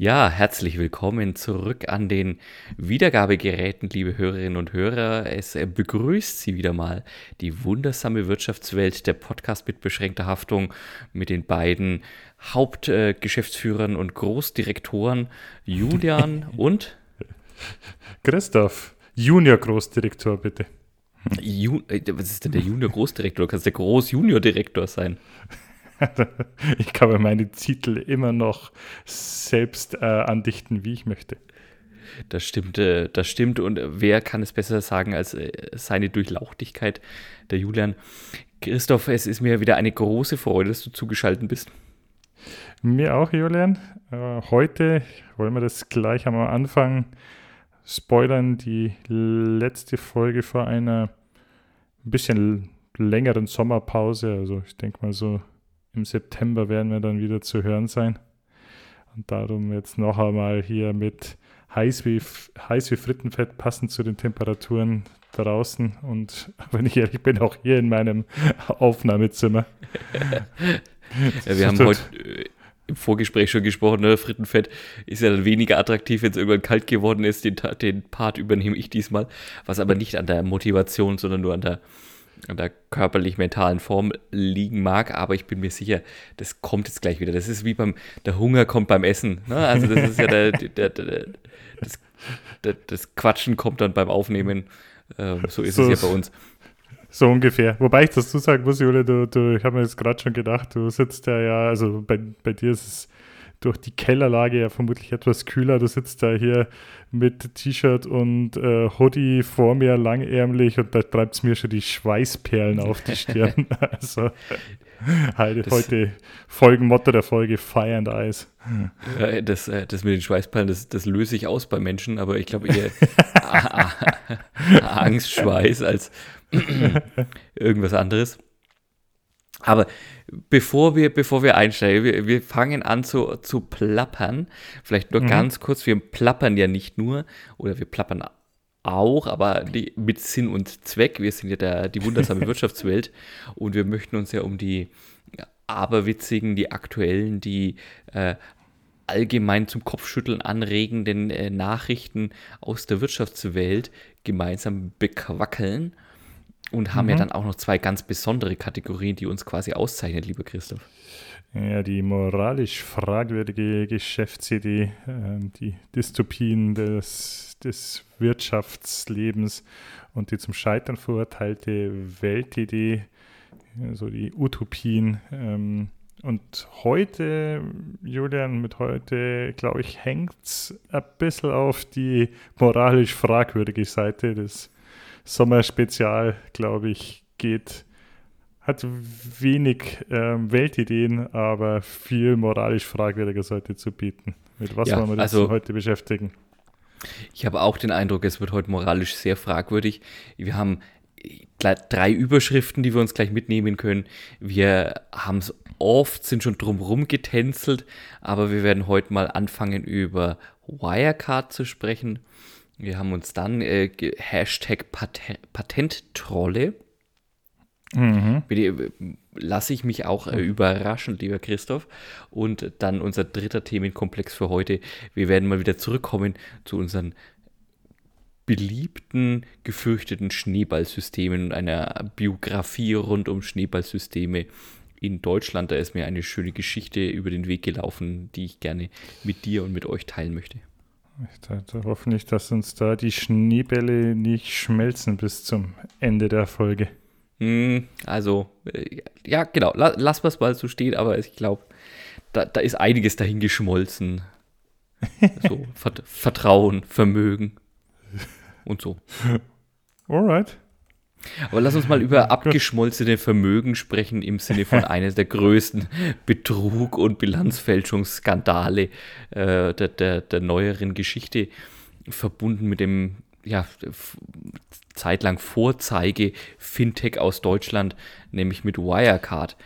Ja, herzlich willkommen zurück an den Wiedergabegeräten, liebe Hörerinnen und Hörer. Es begrüßt Sie wieder mal die wundersame Wirtschaftswelt, der Podcast mit beschränkter Haftung mit den beiden Hauptgeschäftsführern und Großdirektoren Julian und Christoph, Junior Großdirektor bitte. Ju äh, was ist denn der Junior Großdirektor? Du kannst der Groß-Junior-Direktor sein. ich kann mir meine Titel immer noch selbst äh, andichten, wie ich möchte. Das stimmt, äh, das stimmt. Und wer kann es besser sagen als äh, seine Durchlauchtigkeit, der Julian? Christoph, es ist mir wieder eine große Freude, dass du zugeschaltet bist. Mir auch, Julian. Äh, heute wollen wir das gleich am Anfang spoilern. Die letzte Folge vor einer ein bisschen längeren Sommerpause. Also ich denke mal so im September werden wir dann wieder zu hören sein. Und darum jetzt noch einmal hier mit heiß wie, heiß wie Frittenfett passend zu den Temperaturen draußen und wenn ich ehrlich bin, auch hier in meinem Aufnahmezimmer. ja, wir haben heute äh, im Vorgespräch schon gesprochen, ne? Frittenfett ist ja dann weniger attraktiv, wenn es irgendwann kalt geworden ist. Den, den Part übernehme ich diesmal, was aber nicht an der Motivation, sondern nur an der der körperlich-mentalen Form liegen mag, aber ich bin mir sicher, das kommt jetzt gleich wieder. Das ist wie beim, der Hunger kommt beim Essen. Ne? Also das ist ja der, der, der, das, das, Quatschen kommt dann beim Aufnehmen. Ähm, so ist so, es ja bei uns. So ungefähr. Wobei ich das zu sagen muss, Jule, du, du, ich habe mir jetzt gerade schon gedacht, du sitzt ja ja, also bei, bei dir ist es durch die Kellerlage ja vermutlich etwas kühler. Du sitzt da hier mit T-Shirt und äh, Hoodie vor mir, langärmlich und da treibt es mir schon die Schweißperlen auf die Stirn. also halt, heute Folgenmotto der Folge Fire and Ice. Das, äh, das mit den Schweißperlen, das, das löse ich aus bei Menschen, aber ich glaube eher Angstschweiß als irgendwas anderes. Aber bevor wir, bevor wir einsteigen, wir, wir fangen an zu, zu plappern. Vielleicht nur mhm. ganz kurz, wir plappern ja nicht nur, oder wir plappern auch, aber die, mit Sinn und Zweck. Wir sind ja der, die wundersame Wirtschaftswelt und wir möchten uns ja um die aberwitzigen, die aktuellen, die äh, allgemein zum Kopfschütteln anregenden äh, Nachrichten aus der Wirtschaftswelt gemeinsam bequackeln. Und haben mhm. ja dann auch noch zwei ganz besondere Kategorien, die uns quasi auszeichnen, lieber Christoph. Ja, die moralisch fragwürdige Geschäftsidee, äh, die Dystopien des, des Wirtschaftslebens und die zum Scheitern verurteilte Weltidee, also die Utopien. Ähm, und heute, Julian, mit heute, glaube ich, hängt es ein bisschen auf die moralisch fragwürdige Seite des Sommerspezial, glaube ich, geht, hat wenig ähm, Weltideen, aber viel moralisch fragwürdiges heute zu bieten. Mit was ja, wollen wir uns also, heute beschäftigen? Ich habe auch den Eindruck, es wird heute moralisch sehr fragwürdig. Wir haben drei Überschriften, die wir uns gleich mitnehmen können. Wir haben es oft, sind schon drumherum getänzelt, aber wir werden heute mal anfangen, über Wirecard zu sprechen. Wir haben uns dann äh, Hashtag Pat Patenttrolle. Mhm. Lasse ich mich auch äh, überraschen, lieber Christoph. Und dann unser dritter Themenkomplex für heute. Wir werden mal wieder zurückkommen zu unseren beliebten, gefürchteten Schneeballsystemen und einer Biografie rund um Schneeballsysteme in Deutschland. Da ist mir eine schöne Geschichte über den Weg gelaufen, die ich gerne mit dir und mit euch teilen möchte. Ich dachte hoffentlich, dass uns da die Schneebälle nicht schmelzen bis zum Ende der Folge. Hm, also, äh, ja, genau, lass was mal so stehen, aber ich glaube, da, da, ist einiges dahin geschmolzen. So, Vertrauen, Vermögen und so. Alright. Aber lass uns mal über abgeschmolzene Vermögen sprechen im Sinne von eines der größten Betrug- und Bilanzfälschungsskandale äh, der, der, der neueren Geschichte, verbunden mit dem ja, zeitlang Vorzeige Fintech aus Deutschland, nämlich mit Wirecard.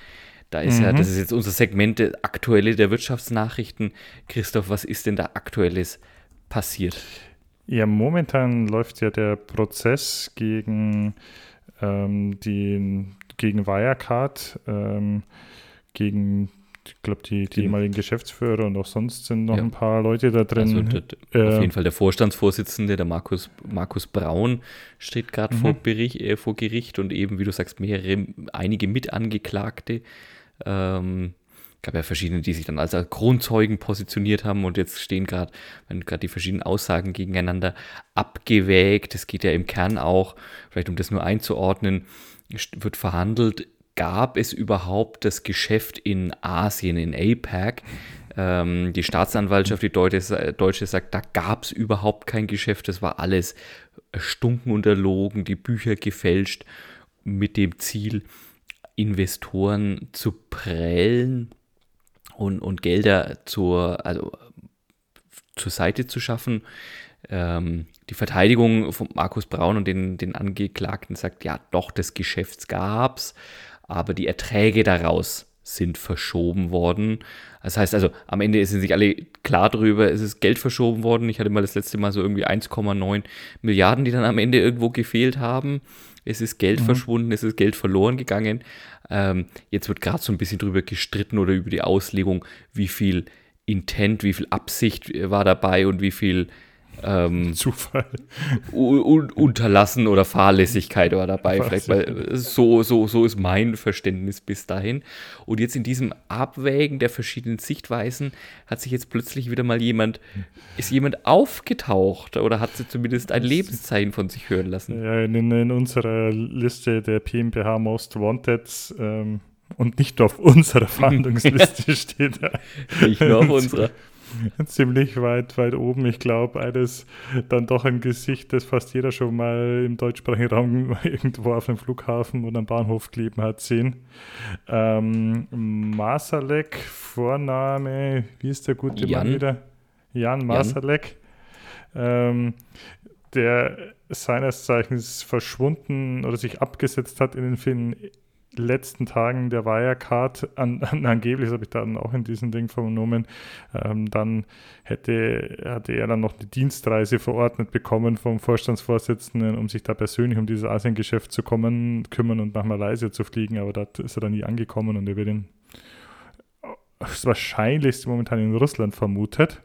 Da ist mhm. ja, das ist jetzt unser Segment der aktuelle der Wirtschaftsnachrichten. Christoph, was ist denn da aktuelles passiert? Ja, momentan läuft ja der Prozess gegen, ähm, den, gegen Wirecard, ähm, gegen ich glaube, die, die ehemaligen Geschäftsführer und auch sonst sind noch ja. ein paar Leute da drin. Also, äh, auf jeden Fall der Vorstandsvorsitzende, der Markus, Markus Braun, steht gerade mhm. vor, äh, vor Gericht und eben, wie du sagst, mehrere, einige Mitangeklagte. Ähm, gab ja verschiedene, die sich dann als Kronzeugen positioniert haben und jetzt stehen gerade, die verschiedenen Aussagen gegeneinander abgewägt. Es geht ja im Kern auch, vielleicht um das nur einzuordnen, wird verhandelt, gab es überhaupt das Geschäft in Asien, in APAC? Ähm, die Staatsanwaltschaft, die Deutsche, Deutsche sagt, da gab es überhaupt kein Geschäft, das war alles stunken unterlogen, die Bücher gefälscht mit dem Ziel, Investoren zu prellen und, und Gelder zur, also, zur Seite zu schaffen. Ähm, die Verteidigung von Markus Braun und den, den Angeklagten sagt, ja, doch, des Geschäfts gab es, aber die Erträge daraus sind verschoben worden. Das heißt also, am Ende sind sich alle klar darüber, es ist Geld verschoben worden. Ich hatte mal das letzte Mal so irgendwie 1,9 Milliarden, die dann am Ende irgendwo gefehlt haben. Es ist Geld mhm. verschwunden, es ist Geld verloren gegangen. Ähm, jetzt wird gerade so ein bisschen drüber gestritten oder über die Auslegung, wie viel Intent, wie viel Absicht war dabei und wie viel ähm, Zufall. Un Unterlassen oder Fahrlässigkeit war dabei. Vielleicht weil so, so, so ist mein Verständnis bis dahin. Und jetzt in diesem Abwägen der verschiedenen Sichtweisen hat sich jetzt plötzlich wieder mal jemand, ist jemand aufgetaucht oder hat sie zumindest ein Lebenszeichen von sich hören lassen. Ja, in, in unserer Liste der PMPH Most Wanted ähm, und nicht auf unserer Verhandlungsliste steht er. Nicht nur auf unserer. ziemlich weit, weit oben. Ich glaube, eines dann doch ein Gesicht, das fast jeder schon mal im deutschsprachigen Raum irgendwo auf einem Flughafen oder am Bahnhof kleben hat sehen. Ähm, Masalek, Vorname, wie ist der gute Jan. Mann wieder? Jan Masalek. Ähm, der seines Zeichens verschwunden oder sich abgesetzt hat in den Filmen letzten Tagen der Wirecard, an, an, angeblich, das habe ich dann auch in diesem Ding vernommen, ähm, dann hätte, hatte er dann noch eine Dienstreise verordnet bekommen vom Vorstandsvorsitzenden, um sich da persönlich um dieses Asiengeschäft zu kommen, kümmern und nach Malaysia zu fliegen, aber da ist er dann nie angekommen und er wird in das wahrscheinlichste momentan in Russland vermutet.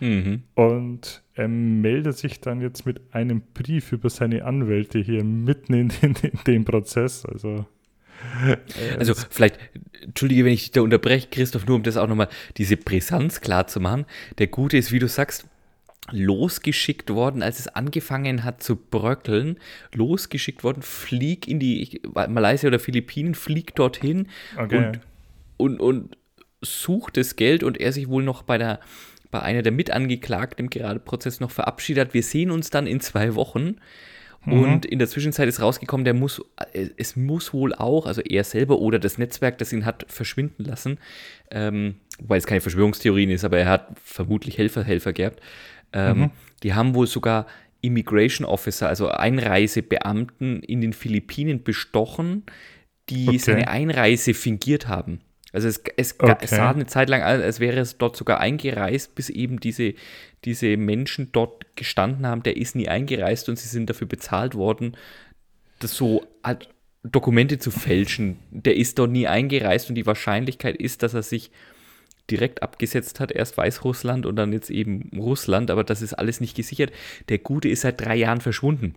Mhm. Und er meldet sich dann jetzt mit einem Brief über seine Anwälte hier mitten in, in, in dem Prozess. Also also vielleicht, entschuldige, wenn ich dich da unterbreche, Christoph, nur um das auch nochmal, diese Brisanz klar zu machen. Der Gute ist, wie du sagst, losgeschickt worden, als es angefangen hat zu bröckeln, losgeschickt worden, flieg in die Malaysia oder Philippinen, flieg dorthin okay. und, und, und sucht das Geld und er sich wohl noch bei der bei einer der Mitangeklagten im Geradeprozess noch verabschiedet. Wir sehen uns dann in zwei Wochen. Mhm. Und in der Zwischenzeit ist rausgekommen, der muss, äh, es muss wohl auch, also er selber oder das Netzwerk, das ihn hat verschwinden lassen, ähm, wobei es keine Verschwörungstheorien ist, aber er hat vermutlich Helfer, Helfer gehabt. Ähm, mhm. Die haben wohl sogar Immigration Officer, also Einreisebeamten in den Philippinen bestochen, die okay. seine Einreise fingiert haben. Also es, es, okay. es, sah eine Zeit lang, als wäre es dort sogar eingereist, bis eben diese, diese Menschen dort gestanden haben, der ist nie eingereist und sie sind dafür bezahlt worden, das so halt Dokumente zu fälschen. Der ist dort nie eingereist und die Wahrscheinlichkeit ist, dass er sich direkt abgesetzt hat, erst Weißrussland und dann jetzt eben Russland, aber das ist alles nicht gesichert. Der Gute ist seit drei Jahren verschwunden.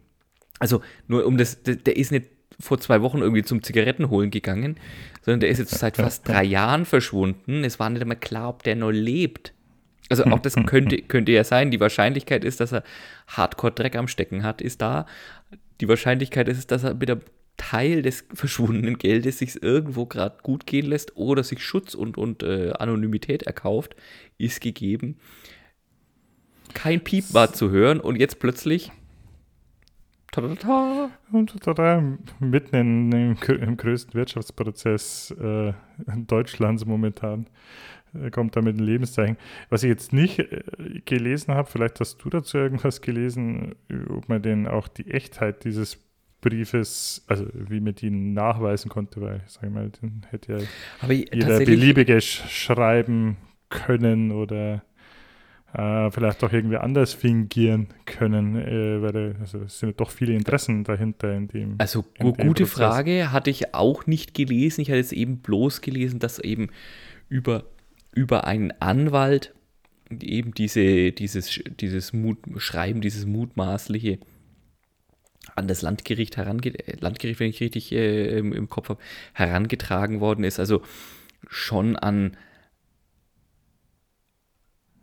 Also nur um das, der ist nicht vor zwei Wochen irgendwie zum Zigarettenholen gegangen, sondern der ist jetzt seit fast drei Jahren verschwunden. Es war nicht einmal klar, ob der noch lebt. Also auch das könnte, könnte ja sein. Die Wahrscheinlichkeit ist, dass er Hardcore-Dreck am Stecken hat, ist da. Die Wahrscheinlichkeit ist, dass er mit einem Teil des verschwundenen Geldes sich irgendwo gerade gut gehen lässt oder sich Schutz und, und äh, Anonymität erkauft, ist gegeben. Kein Piep war zu hören und jetzt plötzlich mitten in, im, im, größten Wirtschaftsprozess äh, Deutschlands momentan äh, kommt da mit einem Lebenszeichen. Was ich jetzt nicht äh, gelesen habe, vielleicht hast du dazu irgendwas gelesen, ob man denn auch die Echtheit dieses Briefes, also wie man die nachweisen konnte, weil, ich sage mal, den hätte ja jeder beliebige schreiben können oder äh, vielleicht auch irgendwie anders fingieren können, äh, weil also es sind doch viele Interessen dahinter in dem. Also in dem gute Prozess. Frage, hatte ich auch nicht gelesen. Ich hatte jetzt eben bloß gelesen, dass eben über, über einen Anwalt eben diese, dieses, dieses Mut, Schreiben, dieses mutmaßliche an das Landgericht herange Landgericht, wenn ich richtig äh, im, im, Kopf habe, herangetragen worden ist. Also schon an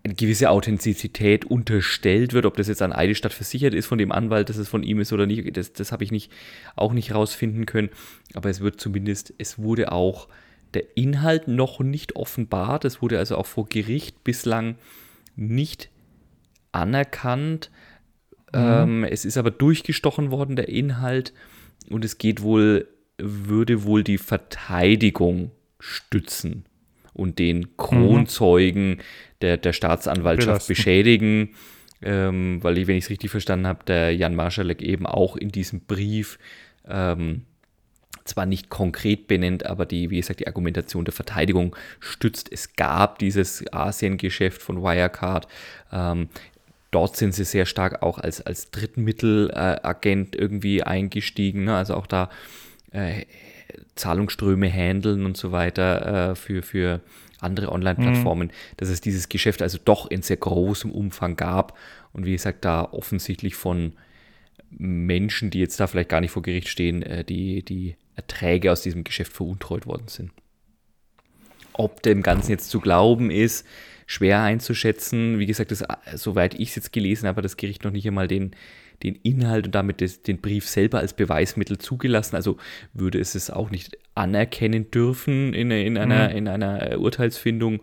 eine gewisse Authentizität unterstellt wird, ob das jetzt an Eidesstadt versichert ist von dem Anwalt, dass es von ihm ist oder nicht, das, das habe ich nicht, auch nicht rausfinden können. Aber es wird zumindest, es wurde auch der Inhalt noch nicht offenbart. Es wurde also auch vor Gericht bislang nicht anerkannt. Mhm. Ähm, es ist aber durchgestochen worden, der Inhalt. Und es geht wohl, würde wohl die Verteidigung stützen und den Kronzeugen mhm. der, der Staatsanwaltschaft Belasten. beschädigen. Ähm, weil ich, wenn ich es richtig verstanden habe, der Jan Marschalek eben auch in diesem Brief ähm, zwar nicht konkret benennt, aber die, wie gesagt, die Argumentation der Verteidigung stützt. Es gab dieses Asien-Geschäft von Wirecard. Ähm, dort sind sie sehr stark auch als, als Drittmittelagent äh, irgendwie eingestiegen. Ne? Also auch da äh, Zahlungsströme handeln und so weiter äh, für, für andere Online-Plattformen, mhm. dass es dieses Geschäft also doch in sehr großem Umfang gab und wie gesagt, da offensichtlich von Menschen, die jetzt da vielleicht gar nicht vor Gericht stehen, äh, die, die Erträge aus diesem Geschäft veruntreut worden sind. Ob dem Ganzen jetzt zu glauben ist, schwer einzuschätzen. Wie gesagt, das, soweit ich es jetzt gelesen habe, hat das Gericht noch nicht einmal den, den Inhalt und damit das, den Brief selber als Beweismittel zugelassen. Also würde es es auch nicht anerkennen dürfen in, in, einer, mhm. in einer Urteilsfindung.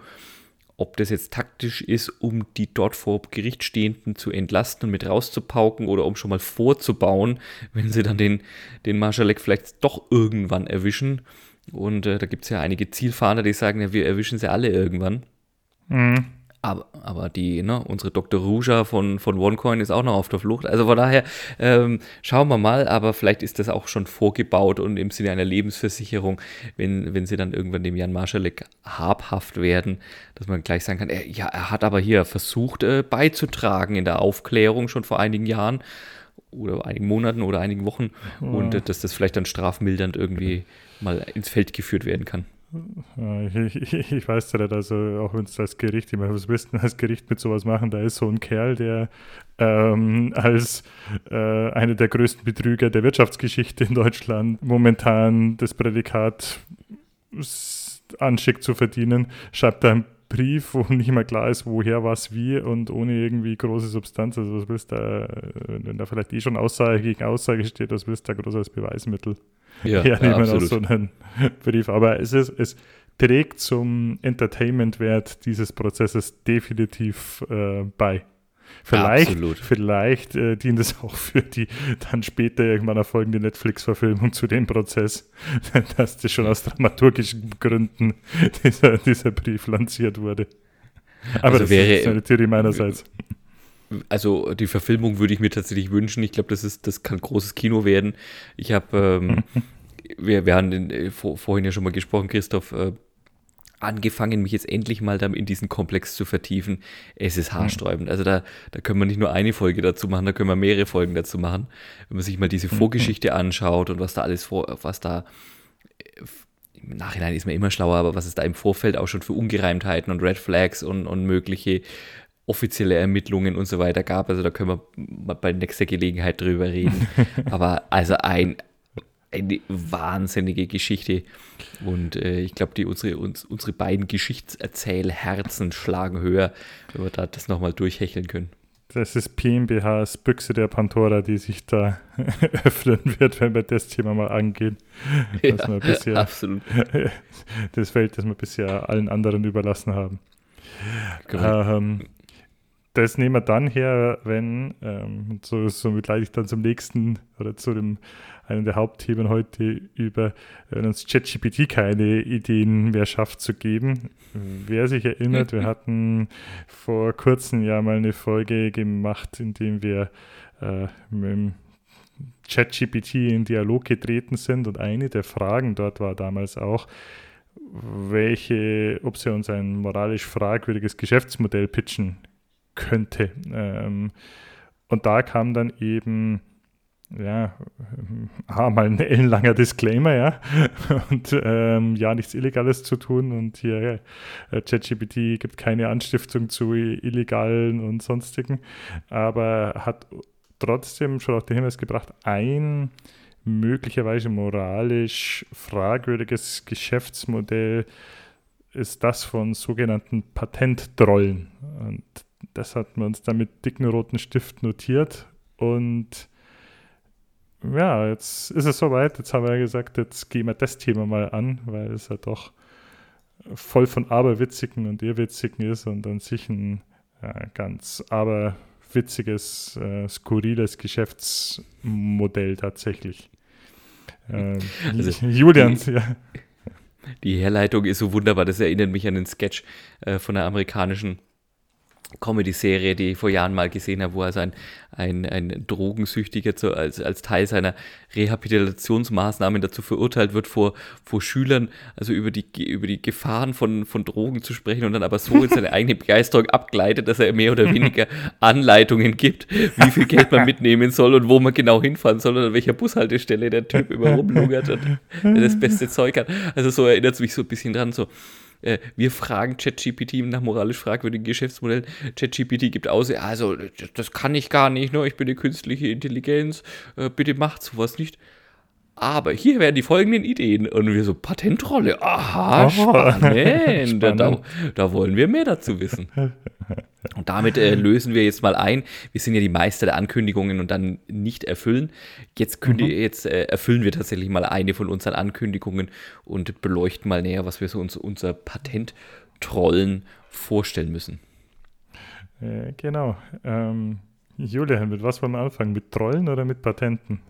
Ob das jetzt taktisch ist, um die dort vor Gericht Stehenden zu entlasten und mit rauszupauken oder um schon mal vorzubauen, wenn sie dann den, den Marschalek vielleicht doch irgendwann erwischen. Und äh, da gibt es ja einige Zielfahnder, die sagen, ja, wir erwischen sie alle irgendwann. Mhm. Aber, aber die, ne, unsere Dr. Ruja von, von OneCoin ist auch noch auf der Flucht. Also von daher ähm, schauen wir mal, aber vielleicht ist das auch schon vorgebaut und im Sinne einer Lebensversicherung, wenn, wenn sie dann irgendwann dem Jan Marschalek habhaft werden, dass man gleich sagen kann, er, ja, er hat aber hier versucht äh, beizutragen in der Aufklärung schon vor einigen Jahren oder einigen Monaten oder einigen Wochen ja. und äh, dass das vielleicht dann strafmildernd irgendwie mal ins Feld geführt werden kann. Ich, weiß ja nicht, also auch wenn es das Gericht, ich meine, was willst du als Gericht mit sowas machen? Da ist so ein Kerl, der ähm, als äh, einer der größten Betrüger der Wirtschaftsgeschichte in Deutschland momentan das Prädikat anschickt zu verdienen, schreibt da einen Brief, wo nicht mal klar ist, woher was wie und ohne irgendwie große Substanz. Also was willst du da, wenn da vielleicht eh schon Aussage gegen Aussage steht, was willst du da groß als Beweismittel? Ja, hernehmen ja, aus so einem Brief. Aber es, ist, es trägt zum Entertainment-Wert dieses Prozesses definitiv äh, bei. Vielleicht, Absolut. vielleicht äh, dient es auch für die dann später irgendwann erfolgende Netflix-Verfilmung zu dem Prozess, dass das schon aus dramaturgischen Gründen dieser, dieser Brief lanciert wurde. Aber also das wäre, ist eine Theorie meinerseits also die Verfilmung würde ich mir tatsächlich wünschen. Ich glaube, das das kann großes Kino werden. Ich habe, ähm, wir, wir haben den, äh, vor, vorhin ja schon mal gesprochen, Christoph, äh, angefangen, mich jetzt endlich mal in diesen Komplex zu vertiefen. Es ist haarsträubend. Also da, da können wir nicht nur eine Folge dazu machen, da können wir mehrere Folgen dazu machen. Wenn man sich mal diese Vorgeschichte anschaut und was da alles vor, was da äh, im Nachhinein ist man immer schlauer, aber was es da im Vorfeld auch schon für Ungereimtheiten und Red Flags und, und mögliche offizielle Ermittlungen und so weiter gab. Also da können wir mal bei nächster Gelegenheit drüber reden. Aber also ein, eine wahnsinnige Geschichte. Und äh, ich glaube, die unsere, uns, unsere beiden Geschichtserzählherzen schlagen höher, wenn wir da das nochmal durchhecheln können. Das ist PMBHs Büchse der Pandora, die sich da öffnen wird, wenn wir das Thema mal angehen. Ja, bisher, absolut. Das Feld, das wir bisher allen anderen überlassen haben. Ähm, das nehmen wir dann her, wenn, ähm, so, somit leite ich dann zum nächsten oder zu dem einem der Hauptthemen heute über, wenn uns ChatGPT keine Ideen mehr schafft zu geben. Wer sich erinnert, wir hatten vor kurzem ja mal eine Folge gemacht, in dem wir äh, mit dem ChatGPT in Dialog getreten sind und eine der Fragen dort war damals auch, welche, ob sie uns ein moralisch fragwürdiges Geschäftsmodell pitchen könnte. Ähm, und da kam dann eben ja, ah, mal ein ellenlanger Disclaimer, ja, und ähm, ja, nichts Illegales zu tun und hier äh, ChatGPT gibt keine Anstiftung zu illegalen und sonstigen, aber hat trotzdem schon auf den Hinweis gebracht, ein möglicherweise moralisch fragwürdiges Geschäftsmodell ist das von sogenannten Patenttrollen. Und das hat man uns dann mit dicken roten Stift notiert und ja, jetzt ist es soweit. Jetzt haben wir ja gesagt, jetzt gehen wir das Thema mal an, weil es ja doch voll von Aberwitzigen und Irrwitzigen ist und an sich ein ja, ganz aberwitziges, äh, skurriles Geschäftsmodell tatsächlich. Ähm, also, Julian, ja. Die Herleitung ist so wunderbar, das erinnert mich an den Sketch äh, von der amerikanischen Comedy-Serie, die ich vor Jahren mal gesehen habe, wo er sein ein, ein Drogensüchtiger zu, als, als Teil seiner Rehabilitationsmaßnahmen dazu verurteilt wird, vor, vor Schülern, also über die, über die Gefahren von, von Drogen zu sprechen und dann aber so in seine eigene Begeisterung abgleitet, dass er mehr oder weniger Anleitungen gibt, wie viel Geld man mitnehmen soll und wo man genau hinfahren soll und an welcher Bushaltestelle der Typ immer rumlungert und das beste Zeug hat. Also so erinnert es mich so ein bisschen dran, so äh, wir fragen ChatGPT nach moralisch fragwürdigen Geschäftsmodellen. ChatGPT gibt aus, also das kann ich gar nicht, ne? ich bin eine künstliche Intelligenz, äh, bitte macht sowas nicht. Aber hier wären die folgenden Ideen. Und wir so, Patentrolle. Aha, oh, spannend. spannend. Da, da, wollen wir mehr dazu wissen. Und damit äh, lösen wir jetzt mal ein. Wir sind ja die Meister der Ankündigungen und dann nicht erfüllen. Jetzt, mhm. jetzt äh, erfüllen wir tatsächlich mal eine von unseren Ankündigungen und beleuchten mal näher, was wir so uns, unser Patenttrollen vorstellen müssen. Äh, genau. Ähm, Julian, mit was wollen wir anfangen? Mit Trollen oder mit Patenten?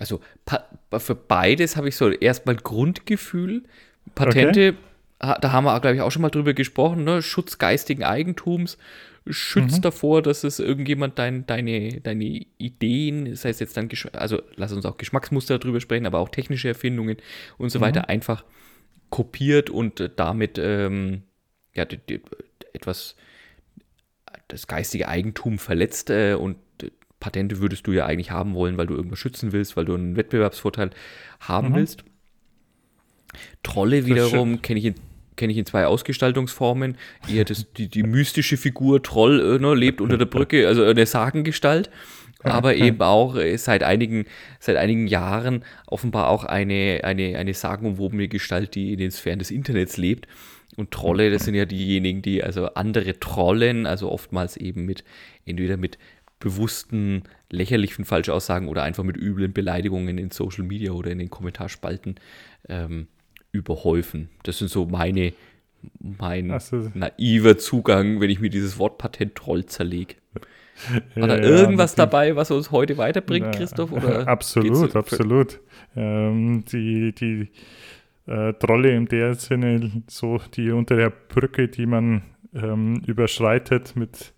Also für beides habe ich so erstmal Grundgefühl. Patente, okay. da haben wir, glaube ich, auch schon mal drüber gesprochen, ne? Schutz geistigen Eigentums, schützt mhm. davor, dass es irgendjemand dein, deine, deine Ideen, das heißt jetzt dann, also lass uns auch Geschmacksmuster darüber sprechen, aber auch technische Erfindungen und so mhm. weiter einfach kopiert und damit ähm, ja, die, die, etwas das geistige Eigentum verletzt äh, und Patente würdest du ja eigentlich haben wollen, weil du irgendwas schützen willst, weil du einen Wettbewerbsvorteil haben mhm. willst. Trolle wiederum kenne ich in kenne ich in zwei Ausgestaltungsformen. Eher das, die, die mystische Figur Troll äh, ne, lebt unter der Brücke, also eine Sagengestalt, aber eben auch äh, seit einigen, seit einigen Jahren offenbar auch eine, eine, eine sagenumwobene Gestalt, die in den Sphären des Internets lebt. Und Trolle, das sind ja diejenigen, die also andere trollen, also oftmals eben mit, entweder mit bewussten lächerlichen Falschaussagen oder einfach mit üblen Beleidigungen in Social Media oder in den Kommentarspalten ähm, überhäufen. Das sind so meine, mein also, naiver Zugang, wenn ich mir dieses Wort Patent-Troll zerlege. War da irgendwas ja, dabei, was uns heute weiterbringt, na, Christoph? Oder absolut, absolut. Ähm, die die äh, Trolle in der Sinne, so die unter der Brücke, die man ähm, überschreitet mit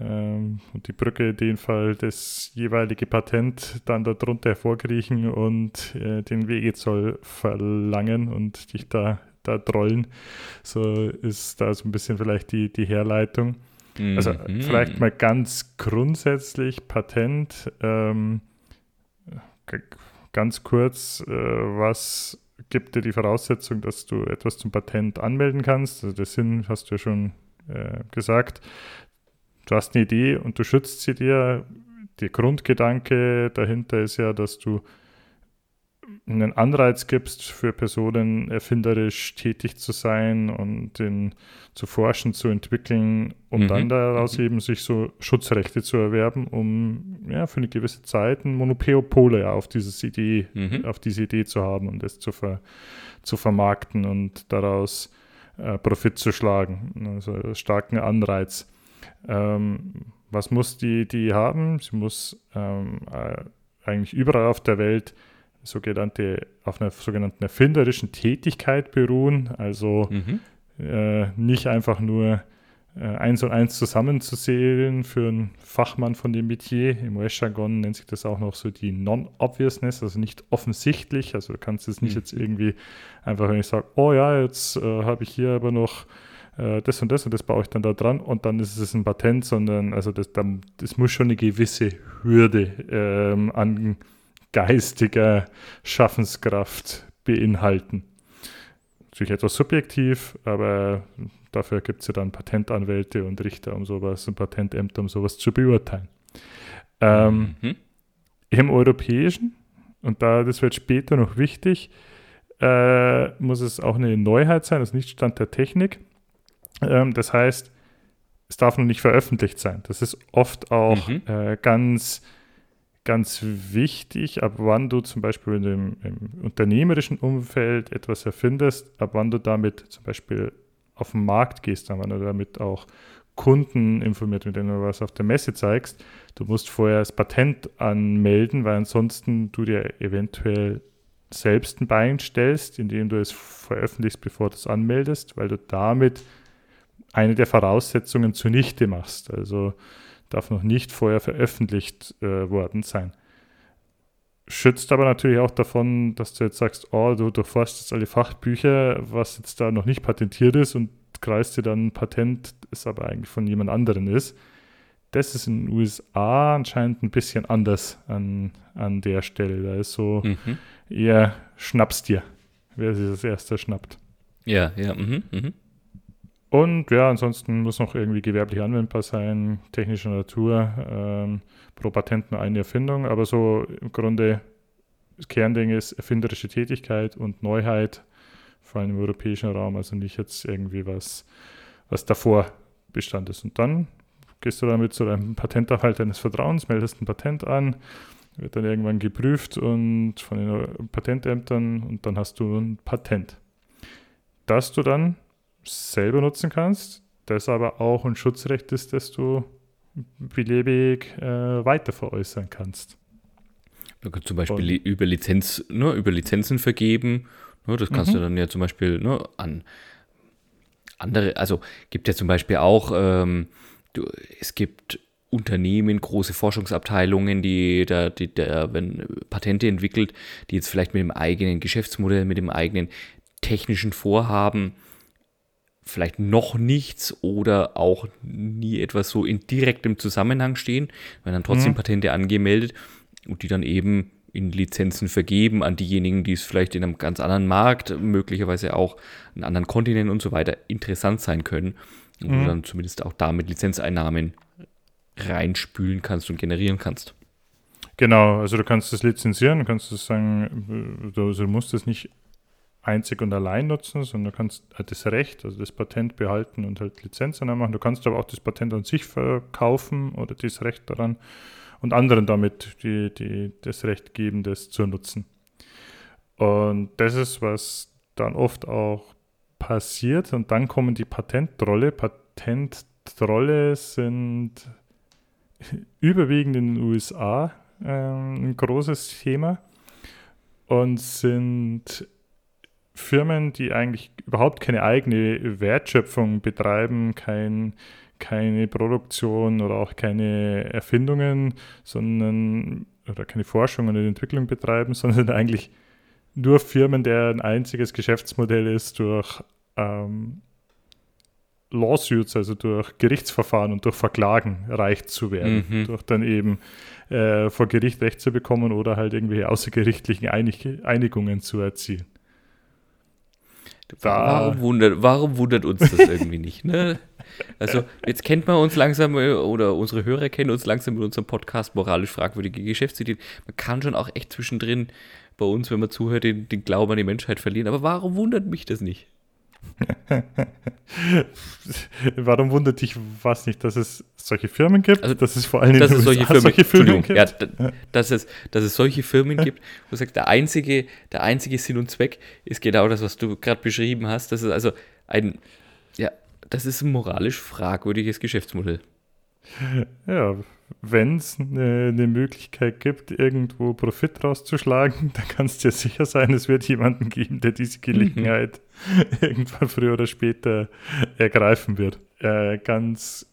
ähm, und die Brücke in dem Fall das jeweilige Patent dann darunter hervorkriechen und äh, den Wegezoll verlangen und dich da, da trollen. So ist da so ein bisschen vielleicht die, die Herleitung. Also mhm. vielleicht mal ganz grundsätzlich Patent. Ähm, ganz kurz, äh, was gibt dir die Voraussetzung, dass du etwas zum Patent anmelden kannst? Also das Sinn hast du ja schon äh, gesagt du hast eine Idee und du schützt sie dir. Der Grundgedanke dahinter ist ja, dass du einen Anreiz gibst für Personen, erfinderisch tätig zu sein und in, zu forschen, zu entwickeln, um mhm. dann daraus mhm. eben sich so Schutzrechte zu erwerben, um ja für eine gewisse Zeit ein Monopole auf dieses Idee, mhm. auf diese Idee zu haben und es zu, ver, zu vermarkten und daraus äh, Profit zu schlagen. Also starken Anreiz. Ähm, was muss die, die haben? Sie muss ähm, äh, eigentlich überall auf der Welt sogenannte, auf einer sogenannten erfinderischen Tätigkeit beruhen. Also mhm. äh, nicht einfach nur äh, eins und eins zusammenzuzählen für einen Fachmann von dem Metier. Im US-Jargon nennt sich das auch noch so die Non-Obviousness, also nicht offensichtlich. Also du kannst es nicht mhm. jetzt irgendwie einfach, wenn ich sage, oh ja, jetzt äh, habe ich hier aber noch äh, das und das und das baue ich dann da dran und dann ist es ein Patent, sondern also das, das muss schon eine gewisse Hürde ähm, an geistiger Schaffenskraft beinhalten. Natürlich etwas subjektiv, aber dafür gibt es ja dann Patentanwälte und Richter, um sowas und Patentämter, um sowas zu beurteilen. Ähm, mhm. Im europäischen, und da das wird später noch wichtig, äh, muss es auch eine Neuheit sein, also nicht Stand der Technik. Ähm, das heißt, es darf noch nicht veröffentlicht sein. Das ist oft auch mhm. äh, ganz, ganz wichtig, ab wann du zum Beispiel dem, im unternehmerischen Umfeld etwas erfindest, ab wann du damit zum Beispiel auf den Markt gehst, ab wann du damit auch Kunden informiert, mit denen du was auf der Messe zeigst. Du musst vorher das Patent anmelden, weil ansonsten du dir eventuell selbst ein Bein stellst, indem du es veröffentlichst, bevor du es anmeldest, weil du damit eine der Voraussetzungen zunichte machst. Also darf noch nicht vorher veröffentlicht äh, worden sein. Schützt aber natürlich auch davon, dass du jetzt sagst, oh, du durchforst jetzt alle Fachbücher, was jetzt da noch nicht patentiert ist und kreist dir dann ein Patent, das aber eigentlich von jemand anderen ist. Das ist in den USA anscheinend ein bisschen anders an, an der Stelle. Da ist so mhm. eher schnappst dir, wer sich das erste schnappt. Ja, ja, mhm, mhm. Und ja, ansonsten muss noch irgendwie gewerblich anwendbar sein, technischer Natur, ähm, pro Patent nur eine Erfindung, aber so im Grunde das Kernding ist erfinderische Tätigkeit und Neuheit, vor allem im europäischen Raum, also nicht jetzt irgendwie was, was davor Bestand ist. Und dann gehst du damit zu deinem Patentanwalt deines Vertrauens, meldest ein Patent an, wird dann irgendwann geprüft und von den Patentämtern und dann hast du ein Patent, das du dann selber nutzen kannst, das aber auch ein Schutzrecht ist, das du beliebig äh, weiter veräußern kannst. Du kannst zum Beispiel und, über, Lizenz, ne, über Lizenzen vergeben. Ne, das kannst mhm. du dann ja zum Beispiel ne, an andere, also gibt ja zum Beispiel auch, ähm, du, es gibt Unternehmen, große Forschungsabteilungen, die da, die da, wenn Patente entwickelt, die jetzt vielleicht mit dem eigenen Geschäftsmodell, mit dem eigenen technischen Vorhaben vielleicht noch nichts oder auch nie etwas so in direktem Zusammenhang stehen, werden dann trotzdem mhm. Patente angemeldet und die dann eben in Lizenzen vergeben an diejenigen, die es vielleicht in einem ganz anderen Markt, möglicherweise auch einen anderen Kontinent und so weiter interessant sein können. Und mhm. du dann zumindest auch damit Lizenzeinnahmen reinspülen kannst und generieren kannst. Genau, also du kannst es lizenzieren, du kannst es sagen, du, also du musst es nicht einzig und allein nutzen, sondern du kannst halt das Recht, also das Patent behalten und halt Lizenzen machen. Du kannst aber auch das Patent an sich verkaufen oder das Recht daran und anderen damit die, die das Recht geben, das zu nutzen. Und das ist, was dann oft auch passiert. Und dann kommen die Patentrolle. Patentrolle sind überwiegend in den USA äh, ein großes Thema und sind Firmen, die eigentlich überhaupt keine eigene Wertschöpfung betreiben, kein, keine Produktion oder auch keine Erfindungen, sondern oder keine Forschung und Entwicklung betreiben, sondern eigentlich nur Firmen, deren einziges Geschäftsmodell ist, durch ähm, Lawsuits, also durch Gerichtsverfahren und durch Verklagen reich zu werden, mhm. durch dann eben äh, vor Gericht Recht zu bekommen oder halt irgendwelche außergerichtlichen Einig Einigungen zu erzielen. Warum wundert, warum wundert uns das irgendwie nicht? Ne? Also, jetzt kennt man uns langsam oder unsere Hörer kennen uns langsam mit unserem Podcast moralisch fragwürdige Geschäftsideen. Man kann schon auch echt zwischendrin bei uns, wenn man zuhört, den, den Glauben an die Menschheit verlieren. Aber warum wundert mich das nicht? Warum wundert dich was nicht, dass es solche Firmen gibt? Also, dass es vor allem dass es solche Firmen, solche Firmen gibt? Ja, dass, es, dass es solche Firmen gibt, wo du sagst, der einzige, der einzige Sinn und Zweck ist genau das, was du gerade beschrieben hast. Das ist also ein, ja, das ist ein moralisch fragwürdiges Geschäftsmodell. Ja, wenn es eine, eine Möglichkeit gibt, irgendwo Profit rauszuschlagen, dann kannst du dir sicher sein, es wird jemanden geben, der diese Gelegenheit mhm. irgendwann früher oder später ergreifen wird. Äh, ganz,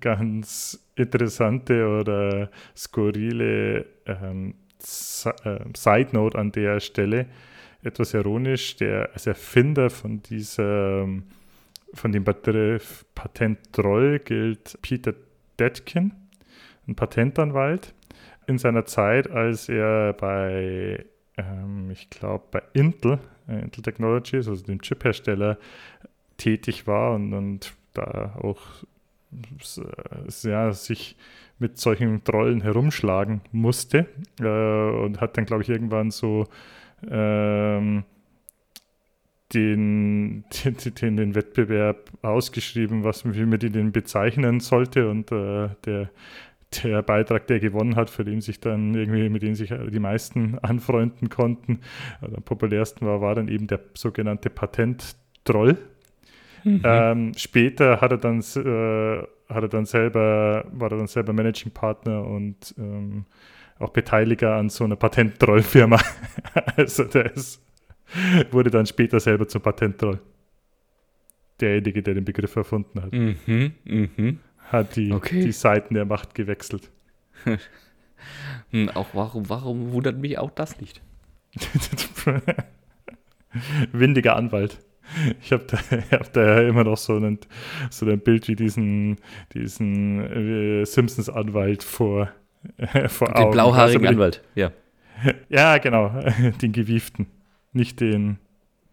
ganz interessante oder skurrile ähm, äh, Side Note an der Stelle. Etwas ironisch, der als Erfinder von dieser von dem Begriff Patenttroll gilt Peter Detkin, ein Patentanwalt, in seiner Zeit, als er bei, ähm, ich glaube, bei Intel, äh, Intel Technologies, also dem Chiphersteller, tätig war und, und da auch ja, sich mit solchen Trollen herumschlagen musste äh, und hat dann, glaube ich, irgendwann so ähm, den, den, den, Wettbewerb ausgeschrieben, was, wie man den bezeichnen sollte und äh, der, der Beitrag, der gewonnen hat, für den sich dann irgendwie, mit dem sich die meisten anfreunden konnten, am populärsten war, war dann eben der sogenannte Patent-Troll. Mhm. Ähm, später hat er dann äh, hat er dann selber, war er dann selber Managing Partner und ähm, auch Beteiliger an so einer Patentrollfirma. also der ist, wurde dann später selber zum Patentroll. Derjenige, der den Begriff erfunden hat. Mhm, mhm. Hat die, okay. die Seiten der Macht gewechselt. hm, auch warum, warum wundert mich auch das nicht? Windiger Anwalt. Ich habe da, hab da immer noch so ein, so ein Bild wie diesen, diesen äh, Simpsons-Anwalt vor, äh, vor den Augen. Den blauhaarigen also, Anwalt, ja. Ja, genau, den Gewieften, nicht den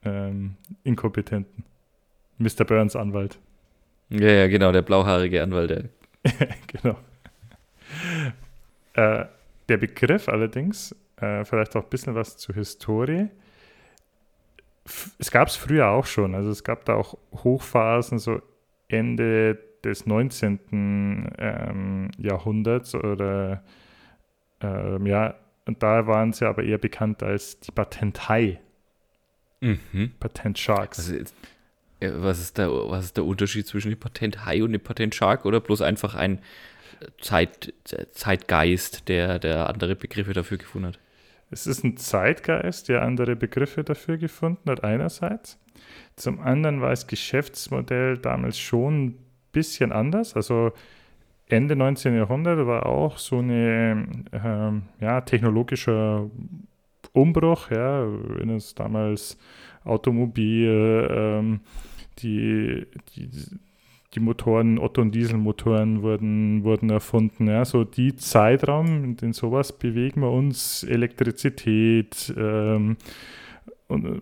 ähm, Inkompetenten. Mr. Burns Anwalt. Ja, ja, genau, der blauhaarige Anwalt. Der. genau. Äh, der Begriff allerdings, äh, vielleicht auch ein bisschen was zur Historie es gab es früher auch schon. Also es gab da auch Hochphasen, so Ende des 19. Ähm, Jahrhunderts oder ähm, ja, und da waren sie aber eher bekannt als die Patentei. Mhm. Patent Sharks. Also jetzt, was, ist der, was ist der Unterschied zwischen dem Patent Hai und dem Patent Shark oder bloß einfach ein Zeit, Zeitgeist, der, der andere Begriffe dafür gefunden hat? Es ist ein Zeitgeist, der andere Begriffe dafür gefunden hat, einerseits. Zum anderen war das Geschäftsmodell damals schon ein bisschen anders. Also Ende 19. Jahrhundert war auch so ein ähm, ja, technologischer Umbruch, ja, wenn es damals Automobil, ähm, die, die die Motoren, Otto- und Dieselmotoren wurden, wurden erfunden. Ja, so die Zeitraum, in sowas bewegen wir uns, Elektrizität ähm, und äh,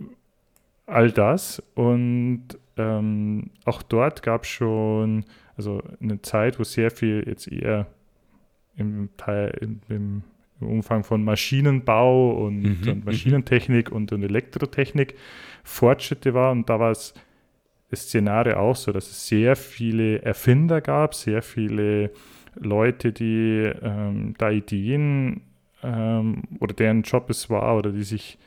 all das. Und ähm, auch dort gab es schon also eine Zeit, wo sehr viel jetzt eher im Teil im, im Umfang von Maschinenbau und, mhm, und mhm. Maschinentechnik und, und Elektrotechnik Fortschritte war. Und da war es Szenario auch so, dass es sehr viele Erfinder gab, sehr viele Leute, die ähm, da Ideen ähm, oder deren Job es war oder die sich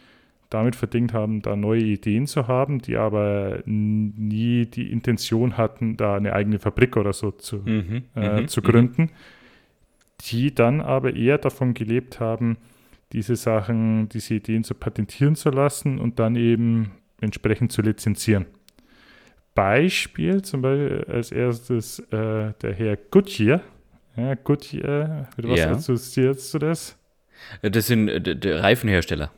damit verdient haben, da neue Ideen zu haben, die aber nie die Intention hatten, da eine eigene Fabrik oder so zu, mhm, äh, mhm, zu gründen, mhm. Die dann aber eher davon gelebt haben, diese Sachen, diese Ideen zu patentieren zu lassen und dann eben entsprechend zu lizenzieren. Beispiel, zum Beispiel als erstes äh, der Herr Goodyear. Ja, Goodyear, mit was ja. assoziierst du das? Das sind äh, Reifenhersteller.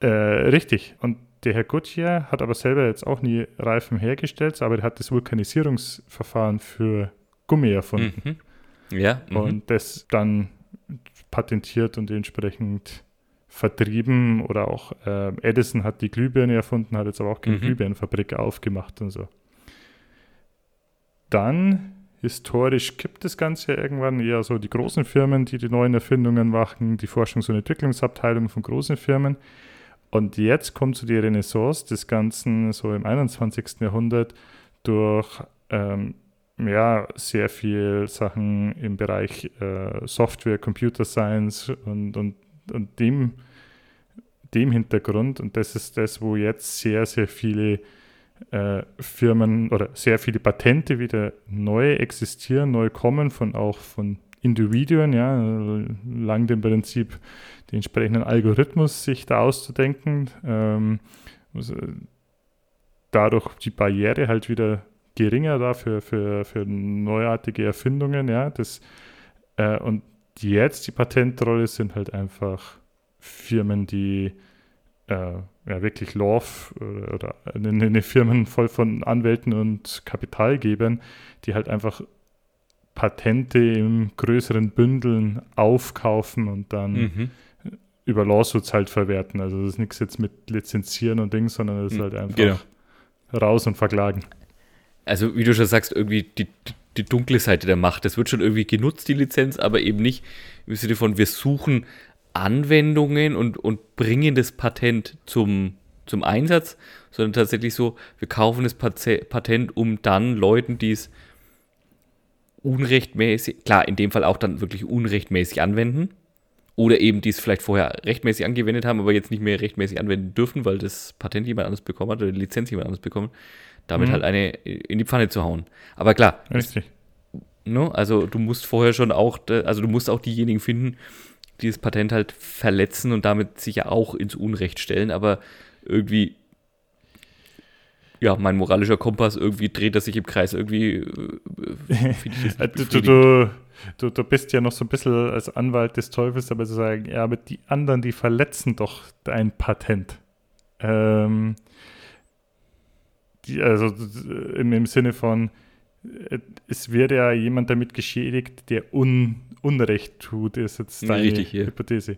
Äh, richtig. Und der Herr Goodyear hat aber selber jetzt auch nie Reifen hergestellt, aber er hat das Vulkanisierungsverfahren für Gummi erfunden. Mhm. Ja. Mhm. Und das dann patentiert und entsprechend vertrieben oder auch äh, Edison hat die Glühbirne erfunden, hat jetzt aber auch keine mhm. Glühbirnenfabrik aufgemacht und so. Dann historisch kippt das Ganze irgendwann eher so die großen Firmen, die die neuen Erfindungen machen, die Forschungs- und Entwicklungsabteilung von großen Firmen. Und jetzt kommt so die Renaissance des Ganzen so im 21. Jahrhundert durch ähm, ja, sehr viel Sachen im Bereich äh, Software, Computer Science und, und und dem, dem Hintergrund, und das ist das, wo jetzt sehr, sehr viele äh, Firmen oder sehr viele Patente wieder neu existieren, neu kommen, von auch von Individuen, ja, lang dem Prinzip, den entsprechenden Algorithmus sich da auszudenken. Ähm, also dadurch die Barriere halt wieder geringer da für, für, für neuartige Erfindungen, ja, das, äh, und jetzt die Patentrolle sind halt einfach Firmen, die äh, ja, wirklich Love oder, oder eine, eine Firmen voll von Anwälten und Kapitalgebern, die halt einfach Patente in größeren Bündeln aufkaufen und dann mhm. über Lawsuits halt verwerten. Also das ist nichts jetzt mit Lizenzieren und Dings, sondern das ist mhm. halt einfach genau. raus und verklagen. Also wie du schon sagst, irgendwie die, die, dunkle Seite der Macht. Das wird schon irgendwie genutzt, die Lizenz, aber eben nicht im Sinne von, wir suchen Anwendungen und, und bringen das Patent zum, zum Einsatz, sondern tatsächlich so, wir kaufen das Patent, um dann Leuten, die es unrechtmäßig, klar, in dem Fall auch dann wirklich unrechtmäßig anwenden, oder eben die es vielleicht vorher rechtmäßig angewendet haben, aber jetzt nicht mehr rechtmäßig anwenden dürfen, weil das Patent jemand anders bekommen hat oder die Lizenz jemand anders bekommen, damit mhm. halt eine in die Pfanne zu hauen. Aber klar, Richtig. Ne, also du musst vorher schon auch, also du musst auch diejenigen finden, die das Patent halt verletzen und damit sich ja auch ins Unrecht stellen, aber irgendwie, ja, mein moralischer Kompass, irgendwie dreht er sich im Kreis, irgendwie äh, äh du, du, du, du bist ja noch so ein bisschen als Anwalt des Teufels, aber zu sagen, ja, aber die anderen, die verletzen doch dein Patent. Ähm, die, also im, im Sinne von, äh, es wird ja jemand damit geschädigt, der un, Unrecht tut, ist jetzt deine Richtig, ja. Hypothese.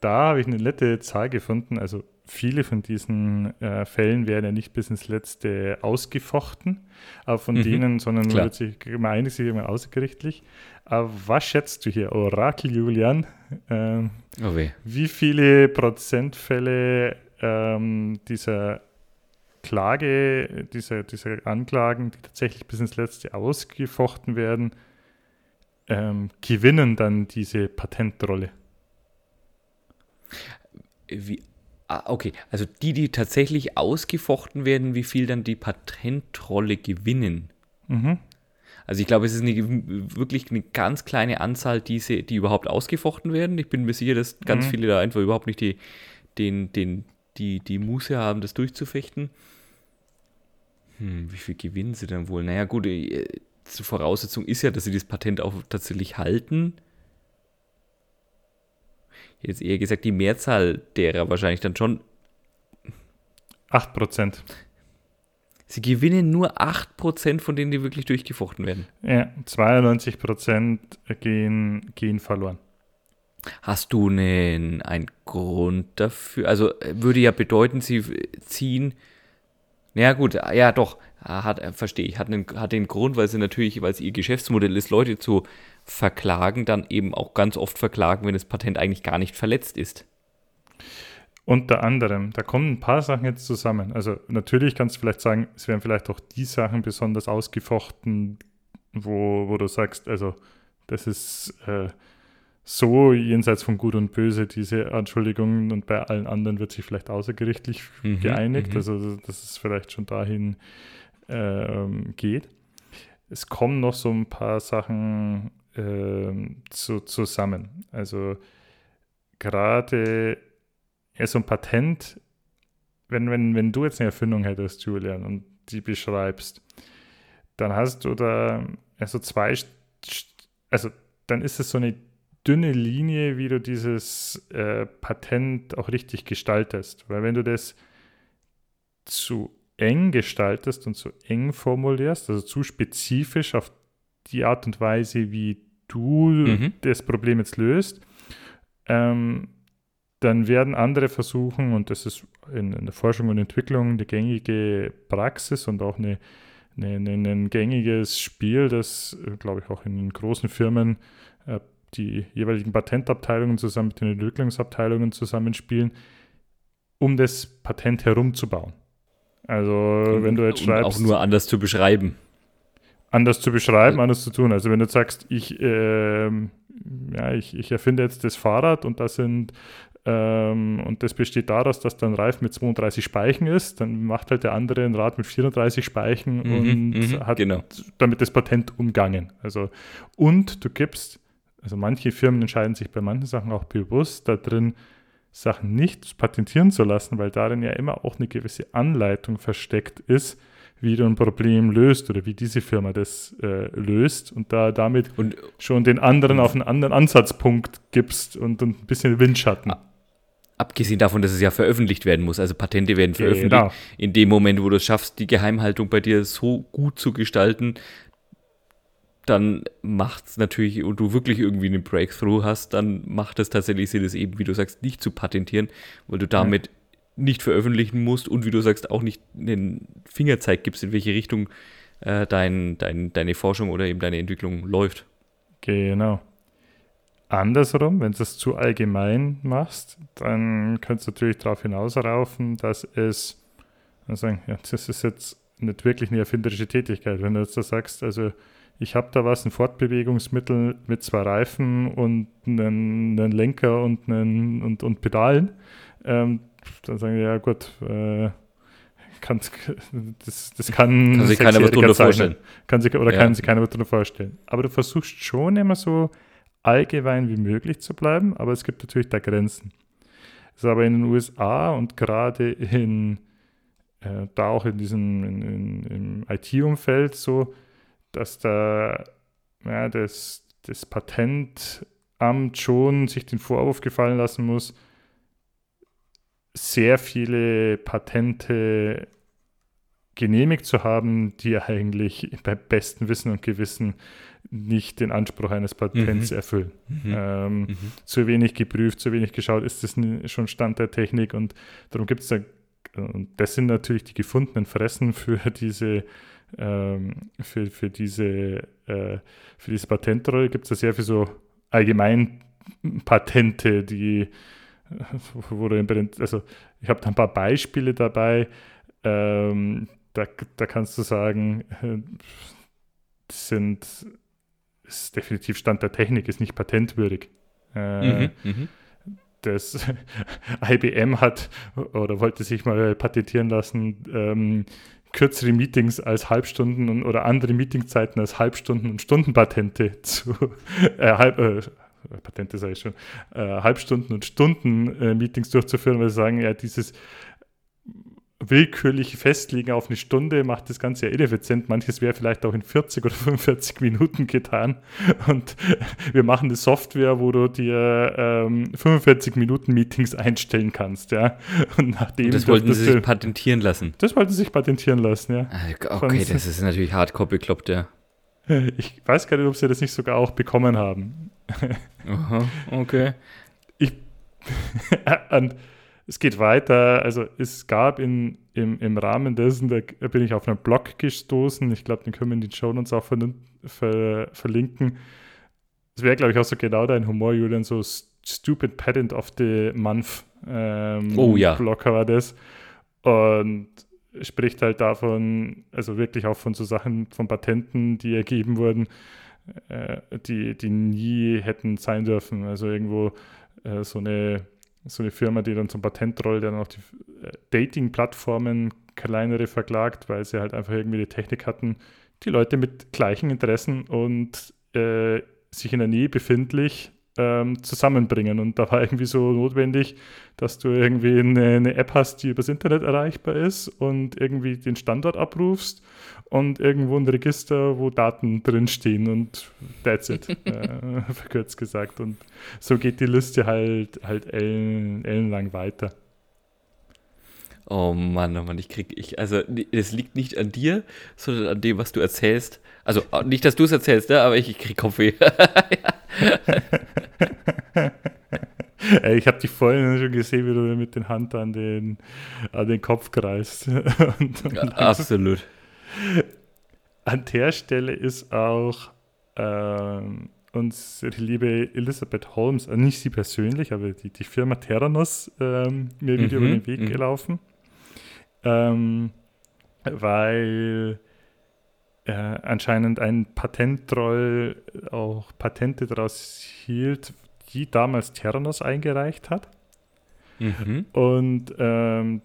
Da habe ich eine nette Zahl gefunden. Also viele von diesen äh, Fällen werden ja nicht bis ins Letzte ausgefochten, aber von mhm, denen, sondern man wird sich immer einig, sich immer außergerichtlich. Aber was schätzt du hier, Orakel Julian? Ähm, oh wie viele Prozentfälle ähm, dieser Klage, dieser, dieser Anklagen, die tatsächlich bis ins Letzte ausgefochten werden, ähm, gewinnen dann diese Patentrolle. Wie, ah, okay, also die, die tatsächlich ausgefochten werden, wie viel dann die Patentrolle gewinnen. Mhm. Also ich glaube, es ist eine, wirklich eine ganz kleine Anzahl, diese, die überhaupt ausgefochten werden. Ich bin mir sicher, dass ganz mhm. viele da einfach überhaupt nicht die, den, den, die, die Muße haben, das durchzufechten. Hm, wie viel gewinnen sie dann wohl? Naja, gut, äh, zur Voraussetzung ist ja, dass sie das Patent auch tatsächlich halten. Jetzt eher gesagt, die Mehrzahl derer wahrscheinlich dann schon. 8%. Sie gewinnen nur 8% von denen, die wirklich durchgefochten werden. Ja, 92% gehen, gehen verloren. Hast du einen, einen Grund dafür? Also würde ja bedeuten, sie ziehen. Ja, gut, ja, doch hat, äh, verstehe ich, hat, einen, hat den Grund, weil sie natürlich, weil es ihr Geschäftsmodell ist, Leute zu verklagen, dann eben auch ganz oft verklagen, wenn das Patent eigentlich gar nicht verletzt ist. Unter anderem, da kommen ein paar Sachen jetzt zusammen. Also natürlich kannst du vielleicht sagen, es werden vielleicht auch die Sachen besonders ausgefochten, wo, wo du sagst, also das ist äh, so jenseits von Gut und Böse, diese Anschuldigungen und bei allen anderen wird sich vielleicht außergerichtlich mhm, geeinigt. Mhm. Also das ist vielleicht schon dahin ähm, geht. Es kommen noch so ein paar Sachen äh, zu, zusammen. Also gerade ja, so ein Patent, wenn, wenn, wenn du jetzt eine Erfindung hättest, Julian, und die beschreibst, dann hast du da also zwei, also dann ist es so eine dünne Linie, wie du dieses äh, Patent auch richtig gestaltest. Weil wenn du das zu eng gestaltest und zu eng formulierst, also zu spezifisch auf die Art und Weise, wie du mhm. das Problem jetzt löst, ähm, dann werden andere versuchen, und das ist in, in, der Forschung und Entwicklung eine gängige Praxis und auch eine, eine, eine ein gängiges Spiel, das, äh, glaube ich, auch in großen Firmen die jeweiligen Patentabteilungen zusammen mit den Entwicklungsabteilungen zusammenspielen, um das Patent herumzubauen. Also, wenn du jetzt schreibst. auch nur anders zu beschreiben. Anders zu beschreiben, anders zu tun. Also, wenn du sagst, ich, äh, ja, ich, ich erfinde jetzt das Fahrrad und das sind ähm, und das besteht daraus, dass dann Reif mit 32 Speichen ist, dann macht halt der andere ein Rad mit 34 Speichen mhm, und mhm, hat genau. damit das Patent umgangen. Also, und du gibst, also manche Firmen entscheiden sich bei manchen Sachen auch bewusst da drin, Sachen nicht patentieren zu lassen, weil darin ja immer auch eine gewisse Anleitung versteckt ist, wie du ein Problem löst oder wie diese Firma das äh, löst und da damit und, schon den anderen auf einen anderen Ansatzpunkt gibst und, und ein bisschen Windschatten. abgesehen davon, dass es ja veröffentlicht werden muss. Also Patente werden veröffentlicht. Genau. In dem Moment, wo du es schaffst, die Geheimhaltung bei dir so gut zu gestalten, dann macht es natürlich, und du wirklich irgendwie einen Breakthrough hast, dann macht es tatsächlich Sinn, es eben, wie du sagst, nicht zu patentieren, weil du damit ja. nicht veröffentlichen musst und wie du sagst, auch nicht den Fingerzeig gibst, in welche Richtung äh, dein, dein, deine Forschung oder eben deine Entwicklung läuft. Genau. Andersrum, wenn du es zu allgemein machst, dann kannst du natürlich darauf hinausraufen, dass es, also, ja, das ist jetzt nicht wirklich eine erfinderische Tätigkeit. Wenn du jetzt da sagst, also ich habe da was, ein Fortbewegungsmittel mit zwei Reifen und einen, einen Lenker und, einen, und, und Pedalen, ähm, dann sagen wir, ja gut, äh, kann, das, das kann, kann sich keiner was drunter vorstellen. Kann sich, oder ja. kann sich keiner was drunter vorstellen. Aber du versuchst schon immer so allgemein wie möglich zu bleiben, aber es gibt natürlich da Grenzen. Das ist aber in den USA und gerade in, äh, da auch in diesem in, in, im IT-Umfeld so, dass da ja, das, das Patentamt schon sich den Vorwurf gefallen lassen muss, sehr viele Patente genehmigt zu haben, die eigentlich beim besten Wissen und Gewissen nicht den Anspruch eines Patents mhm. erfüllen. Mhm. Ähm, mhm. Zu wenig geprüft, zu wenig geschaut, ist das schon Stand der Technik und darum gibt es da, und das sind natürlich die gefundenen Fressen für diese ähm, für, für diese, äh, für diese Patentrolle gibt es da sehr viel so Allgemeinpatente, die, wo du also ich habe da ein paar Beispiele dabei, ähm, da, da kannst du sagen, das sind ist definitiv Stand der Technik, ist nicht patentwürdig. Äh, mhm, mhm. das IBM hat oder wollte sich mal patentieren lassen, ähm, kürzere Meetings als Halbstunden oder andere Meetingzeiten als Halbstunden und Stundenpatente zu äh, halb, äh, Patente sage ich schon, äh, Halbstunden und Stunden äh, Meetings durchzuführen, weil sie sagen, ja, dieses willkürlich festlegen auf eine Stunde macht das Ganze ja ineffizient. Manches wäre vielleicht auch in 40 oder 45 Minuten getan. Und wir machen eine Software, wo du dir ähm, 45 Minuten Meetings einstellen kannst. Ja? Und nachdem Und das wollten sie sich patentieren lassen. Das wollten sie sich patentieren lassen, ja. Ah, okay, das ist natürlich hardcore bekloppt, ja. Ich weiß gar nicht, ob sie das nicht sogar auch bekommen haben. Aha, okay. Ich, und es geht weiter. Also es gab in, im, im Rahmen dessen, da bin ich auf einen Blog gestoßen. Ich glaube, den können wir in den Show Notes auch ver, ver, verlinken. Das wäre, glaube ich, auch so genau dein Humor, Julian, so Stupid Patent of the Month ähm, oh, ja. Blog war das. Und spricht halt davon, also wirklich auch von so Sachen, von Patenten, die ergeben wurden, äh, die, die nie hätten sein dürfen. Also irgendwo äh, so eine so eine Firma, die dann zum Patent rollt, dann auch die äh, Dating-Plattformen kleinere verklagt, weil sie halt einfach irgendwie die Technik hatten, die Leute mit gleichen Interessen und äh, sich in der Nähe befindlich ähm, zusammenbringen. Und da war irgendwie so notwendig, dass du irgendwie eine, eine, App hast, die übers Internet erreichbar ist und irgendwie den Standort abrufst und irgendwo ein Register, wo Daten drinstehen und that's it, äh, verkürzt gesagt. Und so geht die Liste halt, halt ellen, ellenlang weiter. Oh Mann, oh Mann, ich krieg, ich, also es liegt nicht an dir, sondern an dem, was du erzählst. Also nicht, dass du es erzählst, ne? aber ich, ich krieg Kopfweh. Ey, ich habe die vorhin schon gesehen, wie du mit den Hand an den, an den Kopf kreist. und, und ja, absolut. An der Stelle ist auch ähm, unsere liebe Elisabeth Holmes, also nicht sie persönlich, aber die, die Firma Terranos ähm, mir wieder mhm, über den Weg mhm. gelaufen. Ähm, weil äh, anscheinend ein Patentroll auch Patente daraus hielt, die damals Terranos eingereicht hat. Mhm. Und ähm,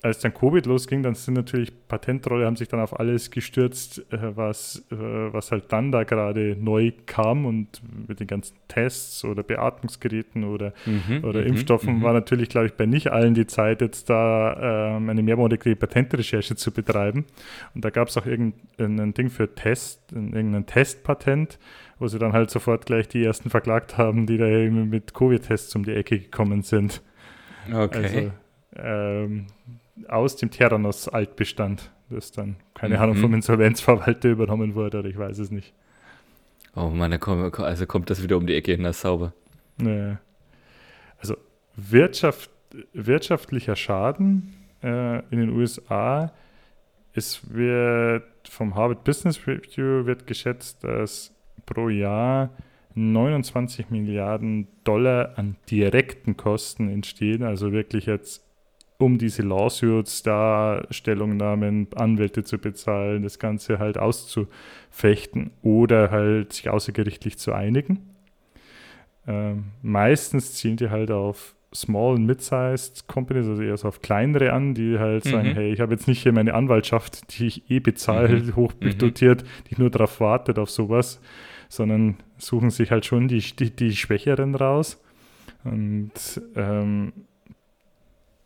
als dann Covid losging, dann sind natürlich Patentrolle, haben sich dann auf alles gestürzt, äh, was, äh, was halt dann da gerade neu kam und mit den ganzen Tests oder Beatmungsgeräten oder, mhm, oder mhm, Impfstoffen mhm. war natürlich, glaube ich, bei nicht allen die Zeit, jetzt da ähm, eine mehrmonatige Patentrecherche zu betreiben. Und da gab es auch irgendein Ding für Test, irgendein Testpatent, wo sie dann halt sofort gleich die ersten verklagt haben, die da eben mit Covid-Tests um die Ecke gekommen sind. Okay. Also, ähm, aus dem Terranos-Altbestand, das dann, keine mhm. Ahnung, vom Insolvenzverwalter übernommen wurde, oder ich weiß es nicht. Oh Mann, also kommt das wieder um die Ecke, na sauber. Nee. Also Wirtschaft, wirtschaftlicher Schaden äh, in den USA, es wird vom Harvard Business Review wird geschätzt, dass pro Jahr 29 Milliarden Dollar an direkten Kosten entstehen, also wirklich jetzt um diese Lawsuits da Stellungnahmen, Anwälte zu bezahlen, das Ganze halt auszufechten oder halt sich außergerichtlich zu einigen. Ähm, meistens zielen die halt auf Small und Mid-Sized Companies, also eher so auf kleinere an, die halt mhm. sagen, hey, ich habe jetzt nicht hier meine Anwaltschaft, die ich eh bezahle, mhm. hochdotiert, mhm. die nur darauf wartet auf sowas, sondern suchen sich halt schon die, die, die Schwächeren raus. Und ähm,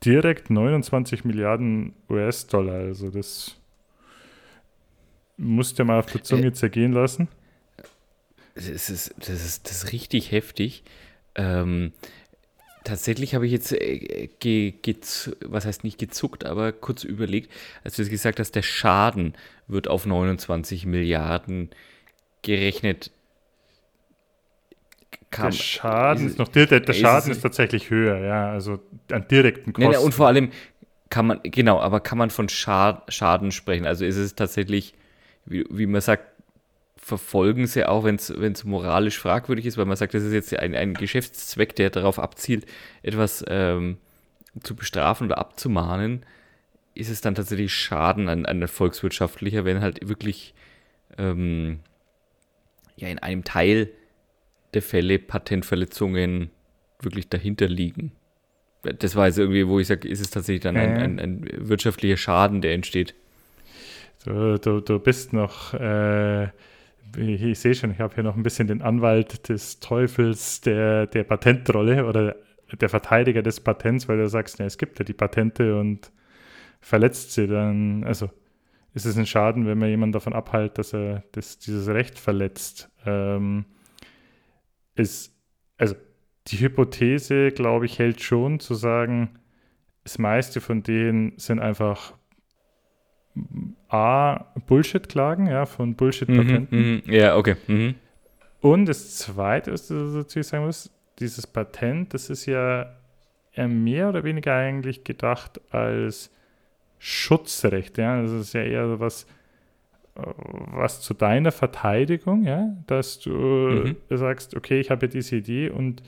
direkt 29 Milliarden US-Dollar. Also das musst du mal auf der Zunge äh, zergehen lassen. Das ist, das ist, das ist richtig heftig. Ähm, tatsächlich habe ich jetzt, äh, ge, ge, was heißt nicht gezuckt, aber kurz überlegt, als du gesagt hast, der Schaden wird auf 29 Milliarden gerechnet kam. Der Schaden ist, noch, der, der Schaden ist, ist, tatsächlich höher, ja, also an direkten Kosten. Nee, nee, und vor allem kann man, genau, aber kann man von Schaden sprechen? Also ist es tatsächlich, wie, wie man sagt, verfolgen sie auch, wenn es moralisch fragwürdig ist, weil man sagt, das ist jetzt ein, ein Geschäftszweck, der darauf abzielt, etwas ähm, zu bestrafen oder abzumahnen, ist es dann tatsächlich Schaden an, an der volkswirtschaftlicher, wenn halt wirklich ähm, ja in einem Teil Fälle Patentverletzungen wirklich dahinter liegen. Das war jetzt irgendwie, wo ich sage, ist es tatsächlich dann ein, ein, ein wirtschaftlicher Schaden, der entsteht. Du, du, du bist noch, äh, ich sehe schon, ich habe hier noch ein bisschen den Anwalt des Teufels der, der Patentrolle oder der Verteidiger des Patents, weil du sagst, ja, es gibt ja die Patente und verletzt sie dann. Also ist es ein Schaden, wenn man jemanden davon abhält, dass er das, dieses Recht verletzt. Ähm, ist, also die Hypothese, glaube ich, hält schon zu sagen, das meiste von denen sind einfach A, Bullshit-Klagen, ja, von Bullshit-Patenten. Mhm, mh, ja, okay. Mhm. Und das Zweite, was du dazu sagen musst, dieses Patent, das ist ja mehr oder weniger eigentlich gedacht als Schutzrecht. Ja? Das ist ja eher so was, was zu deiner Verteidigung, ja, dass du mhm. sagst, okay, ich habe ja diese Idee und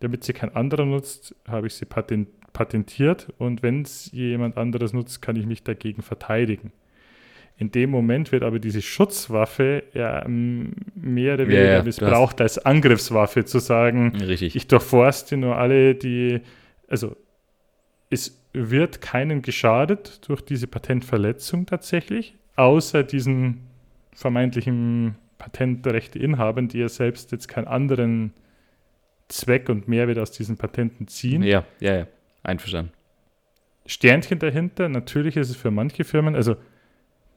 damit sie kein anderer nutzt, habe ich sie patent, patentiert und wenn es jemand anderes nutzt, kann ich mich dagegen verteidigen. In dem Moment wird aber diese Schutzwaffe ja mehr oder weniger ja, missbraucht als Angriffswaffe, zu sagen, Richtig. ich durchforste nur alle, die, also es wird keinen geschadet durch diese Patentverletzung tatsächlich, außer diesen vermeintlichen Patentrechtinhabern, die ja selbst jetzt keinen anderen Zweck und Mehrwert aus diesen Patenten ziehen. Ja, ja, ja, einverstanden. Sternchen dahinter, natürlich ist es für manche Firmen, also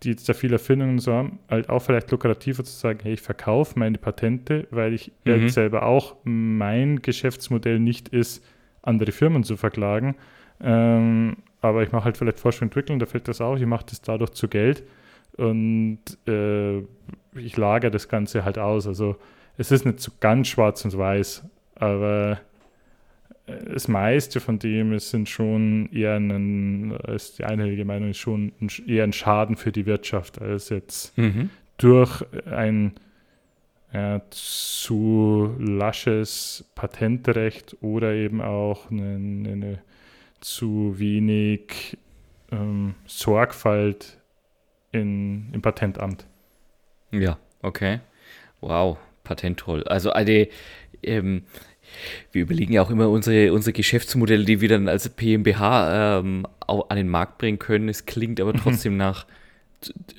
die jetzt da viele Erfindungen so haben, halt auch vielleicht lukrativer zu sagen, hey, ich verkaufe meine Patente, weil ich mhm. selber auch mein Geschäftsmodell nicht ist, andere Firmen zu verklagen. Ähm, aber ich mache halt vielleicht Forschung und Entwicklung, da fällt das auch, ich mache das dadurch zu Geld und äh, ich lagere das Ganze halt aus. Also es ist nicht so ganz schwarz und weiß, aber äh, das meiste von dem ist sind schon eher ein, ist die einhellige Meinung ist schon ein, eher ein Schaden für die Wirtschaft als jetzt mhm. durch ein ja, zu lasches Patentrecht oder eben auch eine, eine zu wenig ähm, Sorgfalt in, im Patentamt. Ja, okay. Wow, Patentroll. Also eine, ähm, wir überlegen ja auch immer unsere, unsere Geschäftsmodelle, die wir dann als PMBH ähm, an den Markt bringen können. Es klingt aber mhm. trotzdem nach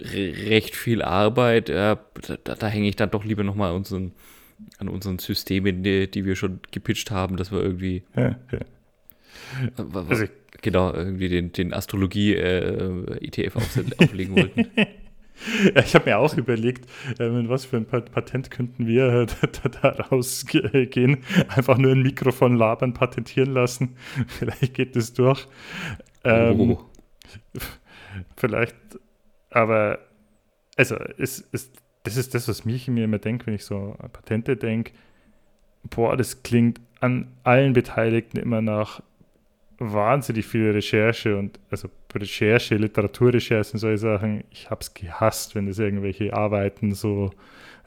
recht viel Arbeit. Äh, da, da hänge ich dann doch lieber nochmal unseren, an unseren Systemen, die, die, wir schon gepitcht haben, dass wir irgendwie. Ja, ja. Also genau, irgendwie den, den Astrologie-ETF äh, auflegen wollten. Ja, ich habe mir auch überlegt, äh, mit was für ein Patent könnten wir da rausgehen. Einfach nur ein Mikrofon labern, patentieren lassen. Vielleicht geht das durch. Ähm, oh. Vielleicht, aber, also, es, es, das ist das, was mich mir immer denke, wenn ich so an Patente denke. Boah, das klingt an allen Beteiligten immer nach wahnsinnig viel Recherche und also Recherche, Literaturrecherche und solche Sachen. Ich habe es gehasst, wenn es irgendwelche Arbeiten so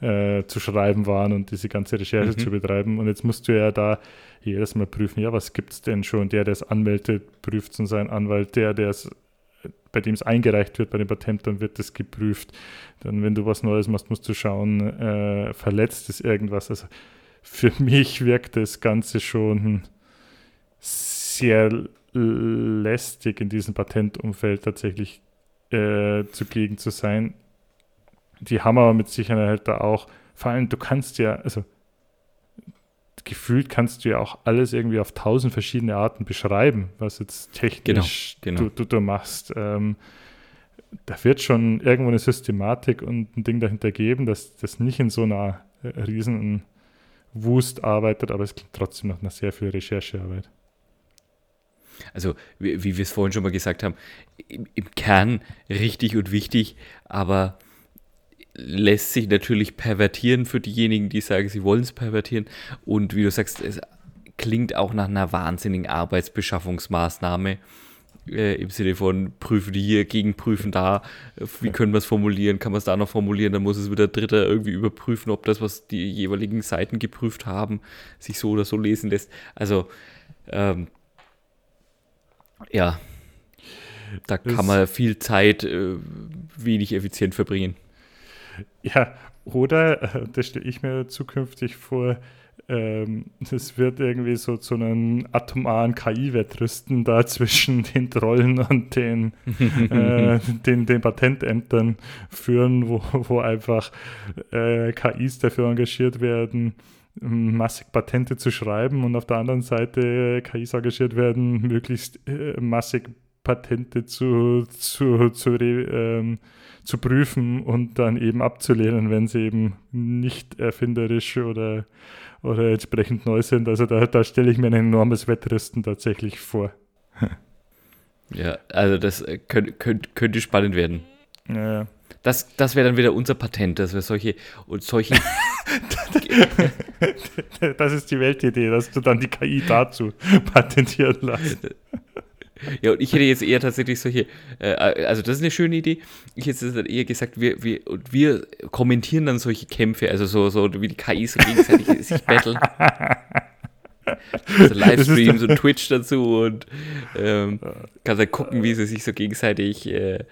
äh, zu schreiben waren und diese ganze Recherche mhm. zu betreiben. Und jetzt musst du ja da jedes Mal prüfen, ja, was gibt es denn schon? Der, der es anmeldet, prüft es und sein Anwalt, der, der es bei dem es eingereicht wird bei dem Patent, dann wird das geprüft. Dann, wenn du was Neues machst, musst du schauen, äh, verletzt es irgendwas. Also für mich wirkt das Ganze schon sehr lästig in diesem Patentumfeld tatsächlich äh, zugegen zu sein. Die haben aber mit Sicherheit da auch, vor allem du kannst ja, also gefühlt kannst du ja auch alles irgendwie auf tausend verschiedene Arten beschreiben, was jetzt technisch genau, genau. Du, du, du, machst. Ähm, da wird schon irgendwo eine Systematik und ein Ding dahinter geben, dass das nicht in so einer äh, riesen Wust arbeitet, aber es klingt trotzdem noch nach sehr viel Recherchearbeit. Also, wie, wie wir es vorhin schon mal gesagt haben, im, im Kern richtig und wichtig, aber lässt sich natürlich pervertieren für diejenigen, die sagen, sie wollen es pervertieren. Und wie du sagst, es klingt auch nach einer wahnsinnigen Arbeitsbeschaffungsmaßnahme. Äh, Im Sinne von prüfen hier, gegenprüfen da, wie können wir es formulieren, kann man es da noch formulieren, dann muss es wieder Dritter irgendwie überprüfen, ob das, was die jeweiligen Seiten geprüft haben, sich so oder so lesen lässt. Also, ähm, ja, da kann man viel Zeit äh, wenig effizient verbringen. Ja, oder, äh, das stelle ich mir zukünftig vor, ähm, es wird irgendwie so zu einem atomaren KI-Wettrüsten da zwischen den Trollen und den, äh, den, den Patentämtern führen, wo, wo einfach äh, KIs dafür engagiert werden, massig Patente zu schreiben und auf der anderen Seite KIs engagiert werden, möglichst äh, massig Patente zu, zu, zu, ähm, zu prüfen und dann eben abzulehnen, wenn sie eben nicht erfinderisch oder, oder entsprechend neu sind. Also da, da stelle ich mir ein enormes Wettrüsten tatsächlich vor. Ja, also das äh, könnte, könnte, könnte spannend werden. Ja. Das, das wäre dann wieder unser Patent, dass wir solche und solche. das ist die Weltidee, dass du dann die KI dazu patentieren lässt. Ja, und ich hätte jetzt eher tatsächlich solche, äh, also das ist eine schöne Idee. Ich hätte jetzt eher gesagt, wir, wir, wir kommentieren dann solche Kämpfe, also so, so wie die KIs so gegenseitig sich battlen. Also Livestreams und Twitch dazu und ähm, kannst dann gucken, wie sie sich so gegenseitig äh,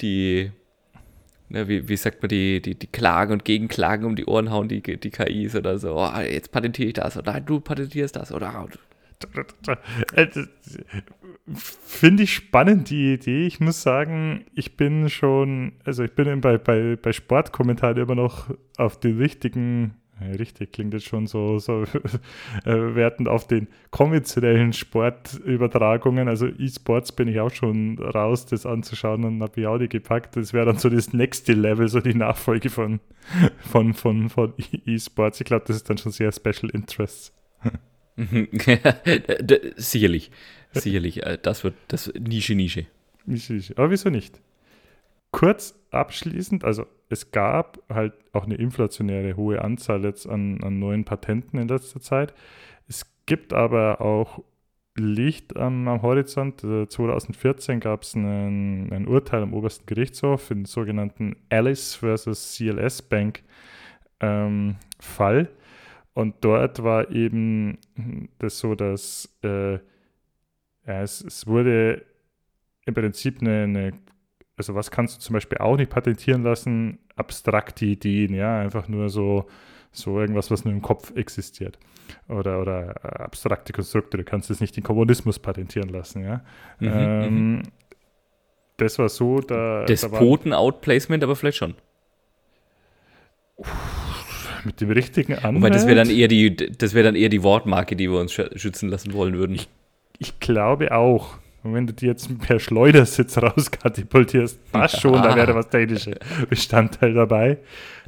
die, ne, wie, wie sagt man, die, die, die Klagen und Gegenklagen um die Ohren hauen, die, die KIs oder so, oh, jetzt patentiere ich das oder du patentierst das oder Finde ich spannend, die Idee. Ich muss sagen, ich bin schon, also ich bin bei, bei, bei Sportkommentaren immer noch auf den richtigen, richtig klingt jetzt schon so, so äh, wertend auf den konventionellen Sportübertragungen. Also E-Sports bin ich auch schon raus, das anzuschauen und habe ich auch die gepackt. Das wäre dann so das nächste Level, so die Nachfolge von, von, von, von E-Sports. Ich glaube, das ist dann schon sehr Special Interests. sicherlich, sicherlich. Äh, das wird das Nische, Nische. Nische, Nische. Aber wieso nicht? Kurz abschließend, also es gab halt auch eine inflationäre hohe Anzahl jetzt an, an neuen Patenten in letzter Zeit. Es gibt aber auch Licht am, am Horizont. 2014 gab es ein Urteil am obersten Gerichtshof in den sogenannten Alice versus CLS Bank ähm, Fall. Und dort war eben das so, dass äh, ja, es, es, wurde im Prinzip eine, eine, also was kannst du zum Beispiel auch nicht patentieren lassen? Abstrakte Ideen, ja, einfach nur so, so irgendwas, was nur im Kopf existiert. Oder, oder äh, abstrakte Konstrukte, du kannst jetzt nicht den Kommunismus patentieren lassen, ja. Mhm, ähm, mhm. das war so, da. Despoten-Outplacement, aber vielleicht schon. Mit dem richtigen Anwalt. Wobei das wäre dann eher die, das wäre dann eher die Wortmarke, die wir uns schützen lassen wollen würden. Ich, ich glaube auch. Und wenn du die jetzt per Schleudersitz rauskatapultierst, passt schon, da wäre was technischer Bestandteil dabei.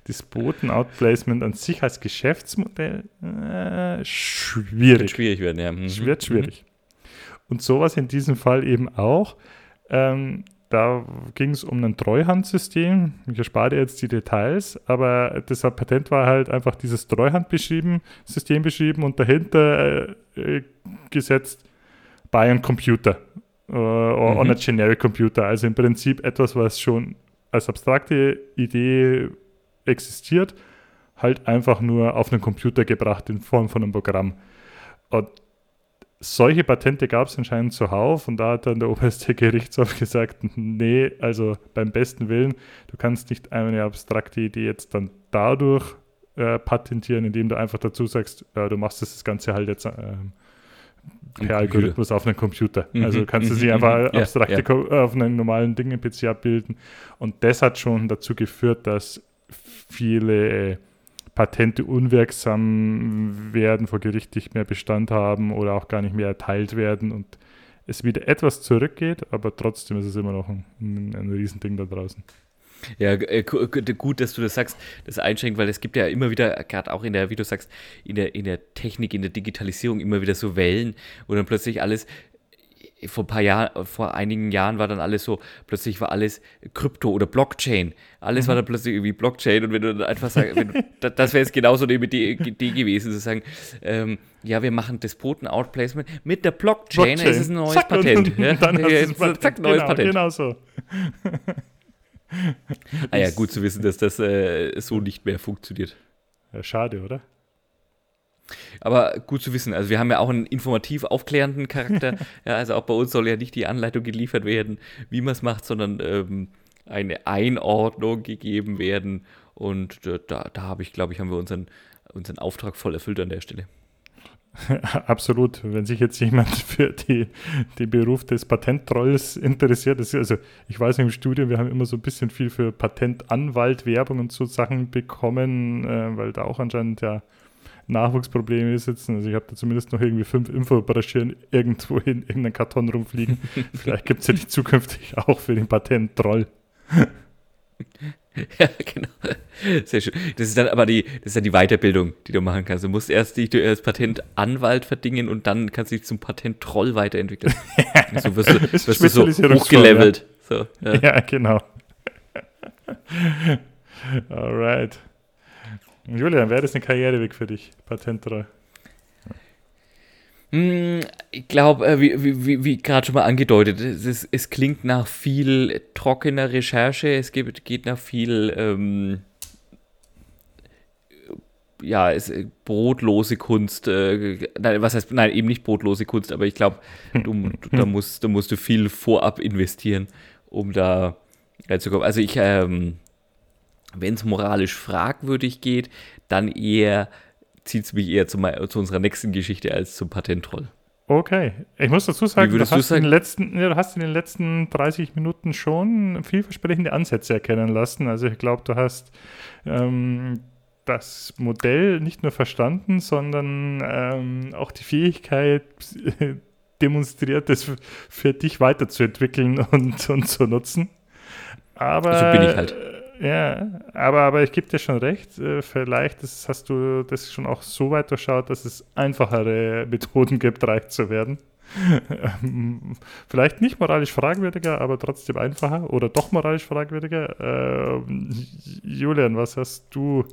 Das Boten-Outplacement an sich als Geschäftsmodell äh, schwierig. Wird schwierig werden, ja. Mhm. Wird schwierig. Und sowas in diesem Fall eben auch. Ähm, da ging es um ein Treuhandsystem. Ich erspare dir jetzt die Details, aber das Patent war halt einfach dieses Treuhandsystem beschrieben und dahinter äh, gesetzt by a Computer äh, mhm. on a generic Computer. Also im Prinzip etwas, was schon als abstrakte Idee existiert, halt einfach nur auf einen Computer gebracht in Form von einem Programm. Und solche Patente gab es anscheinend zuhauf und da hat dann der oberste Gerichtshof gesagt, nee, also beim besten Willen, du kannst nicht eine abstrakte Idee jetzt dann dadurch äh, patentieren, indem du einfach dazu sagst, äh, du machst das, Ganze halt jetzt äh, per Algorithmus auf einem Computer. Mhm. Also kannst du sie mhm. einfach mhm. abstrakte ja, ja. auf einem normalen Ding im PC abbilden. Und das hat schon dazu geführt, dass viele Patente unwirksam werden, vor Gericht nicht mehr Bestand haben oder auch gar nicht mehr erteilt werden und es wieder etwas zurückgeht, aber trotzdem ist es immer noch ein, ein, ein Riesending da draußen. Ja, äh, gut, dass du das sagst, das einschränkt, weil es gibt ja immer wieder, gerade auch in der, wie du sagst, in der, in der Technik, in der Digitalisierung immer wieder so Wellen, wo dann plötzlich alles vor ein paar Jahren, vor einigen Jahren war dann alles so, plötzlich war alles Krypto oder Blockchain. Alles mhm. war dann plötzlich irgendwie Blockchain und wenn du dann einfach sagst, du, das wäre jetzt genauso eine Idee, gewesen, zu sagen, ähm, ja, wir machen Despoten-Outplacement mit der Blockchain, Blockchain. ist es ein neues zack, Patent. ja? dann ja, jetzt, Patent. Zack, neues genau, Patent. Genau so. ah ja, gut zu wissen, dass das äh, so nicht mehr funktioniert. Ja, schade, oder? Aber gut zu wissen, also wir haben ja auch einen informativ aufklärenden Charakter. ja, also auch bei uns soll ja nicht die Anleitung geliefert werden, wie man es macht, sondern ähm, eine Einordnung gegeben werden. Und äh, da, da habe ich, glaube ich, haben wir unseren, unseren Auftrag voll erfüllt an der Stelle. Absolut. Wenn sich jetzt jemand für die, den Beruf des Patenttrolls interessiert, ist, also ich weiß im Studium, wir haben immer so ein bisschen viel für Patentanwalt, Werbung und so Sachen bekommen, äh, weil da auch anscheinend ja Nachwuchsprobleme sitzen. Also ich habe da zumindest noch irgendwie fünf Infobroschüren irgendwo in irgendeinem Karton rumfliegen. Vielleicht gibt es ja die zukünftig auch für den Patent-Troll. Ja, genau. Sehr schön. Das ist dann aber die, das ist dann die Weiterbildung, die du machen kannst. Du musst erst dich als Patentanwalt verdingen und dann kannst du dich zum Patent-Troll weiterentwickeln. so wirst du, wirst du so hochgelevelt. Ja. So, ja. ja, genau. Alright. Julian, wäre das ein Karriereweg für dich, Patenttreu? Hm, ich glaube, äh, wie, wie, wie gerade schon mal angedeutet, es, es, klingt nach viel trockener Recherche, es geht, geht nach viel, ähm, ja, es, äh, brotlose Kunst. Äh, nein, was heißt, nein, eben nicht brotlose Kunst, aber ich glaube, du, da, musst, da musst du viel vorab investieren, um da reinzukommen. Also ich, ähm, wenn es moralisch fragwürdig geht, dann eher zieht es mich eher zu, zu, unserer nächsten Geschichte als zum Patentroll. Okay, ich muss dazu sagen, du, hast du, letzten, ja, du hast in den letzten 30 Minuten schon vielversprechende Ansätze erkennen lassen. Also ich glaube, du hast ähm, das Modell nicht nur verstanden, sondern ähm, auch die Fähigkeit demonstriert, das für dich weiterzuentwickeln und, und zu nutzen. Aber so bin ich halt. Ja, aber, aber ich gebe dir schon recht. Äh, vielleicht ist, hast du das schon auch so weit durchschaut, dass es einfachere Methoden gibt, reich zu werden. Vielleicht nicht moralisch fragwürdiger, aber trotzdem einfacher oder doch moralisch fragwürdiger. Äh, Julian, was hast du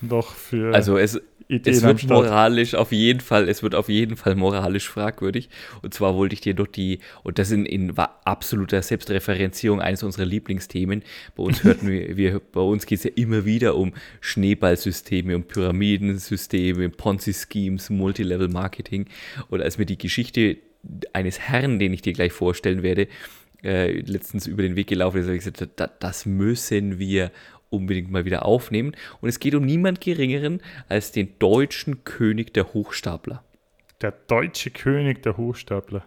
noch für also es, Ideen es wird moralisch auf jeden Fall, es wird auf jeden Fall moralisch fragwürdig. Und zwar wollte ich dir doch die, und das in, in absoluter Selbstreferenzierung eines unserer Lieblingsthemen. Bei uns hörten wir, wir bei uns geht es ja immer wieder um Schneeballsysteme, um Pyramidensysteme, Ponzi-Schemes, Multilevel-Marketing. Und als mir die Geschichte eines Herrn, den ich dir gleich vorstellen werde, äh, letztens über den Weg gelaufen ist, habe ich gesagt, das müssen wir unbedingt mal wieder aufnehmen. Und es geht um niemand Geringeren als den deutschen König der Hochstapler. Der deutsche König der Hochstapler.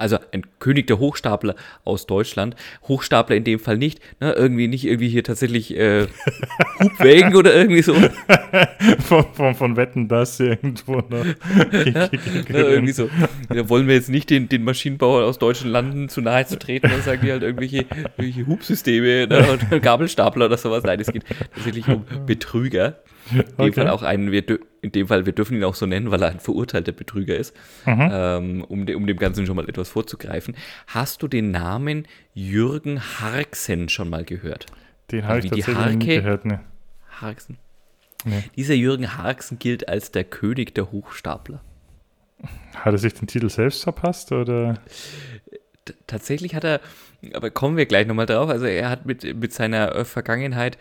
Also ein König der Hochstapler aus Deutschland. Hochstapler in dem Fall nicht. Ne? Irgendwie nicht irgendwie hier tatsächlich äh, Hubwägen oder irgendwie so. von, von, von Wetten das irgendwo ja, ne, irgendwie so. Da wollen wir jetzt nicht den, den Maschinenbauer aus deutschen Landen zu nahe zu treten. Dann sagen die halt irgendwelche, irgendwelche Hubsysteme ne? und Gabelstapler oder sowas. Nein, es geht tatsächlich um Betrüger. In dem okay. Fall auch einen, wir in dem Fall, wir dürfen ihn auch so nennen, weil er ein verurteilter Betrüger ist, mhm. ähm, um, de, um dem Ganzen schon mal etwas vorzugreifen. Hast du den Namen Jürgen Harksen schon mal gehört? Den habe also ich tatsächlich Harke, nie gehört, ne. Harksen. Nee. Dieser Jürgen Harksen gilt als der König der Hochstapler. Hat er sich den Titel selbst verpasst oder? T tatsächlich hat er, aber kommen wir gleich nochmal drauf, also er hat mit, mit seiner Vergangenheit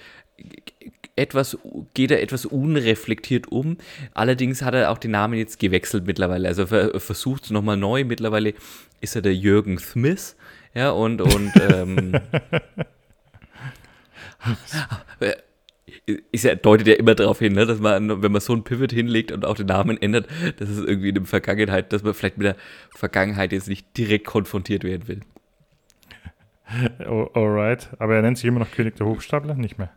etwas, geht er etwas unreflektiert um. Allerdings hat er auch den Namen jetzt gewechselt mittlerweile. Also er versucht es nochmal neu. Mittlerweile ist er der Jürgen Smith. Ja, und, und ähm, ist ja, deutet ja immer darauf hin, ne, dass man, wenn man so ein Pivot hinlegt und auch den Namen ändert, dass es irgendwie in der Vergangenheit, dass man vielleicht mit der Vergangenheit jetzt nicht direkt konfrontiert werden will. Alright, aber er nennt sich immer noch König der Hochstapler? Nicht mehr.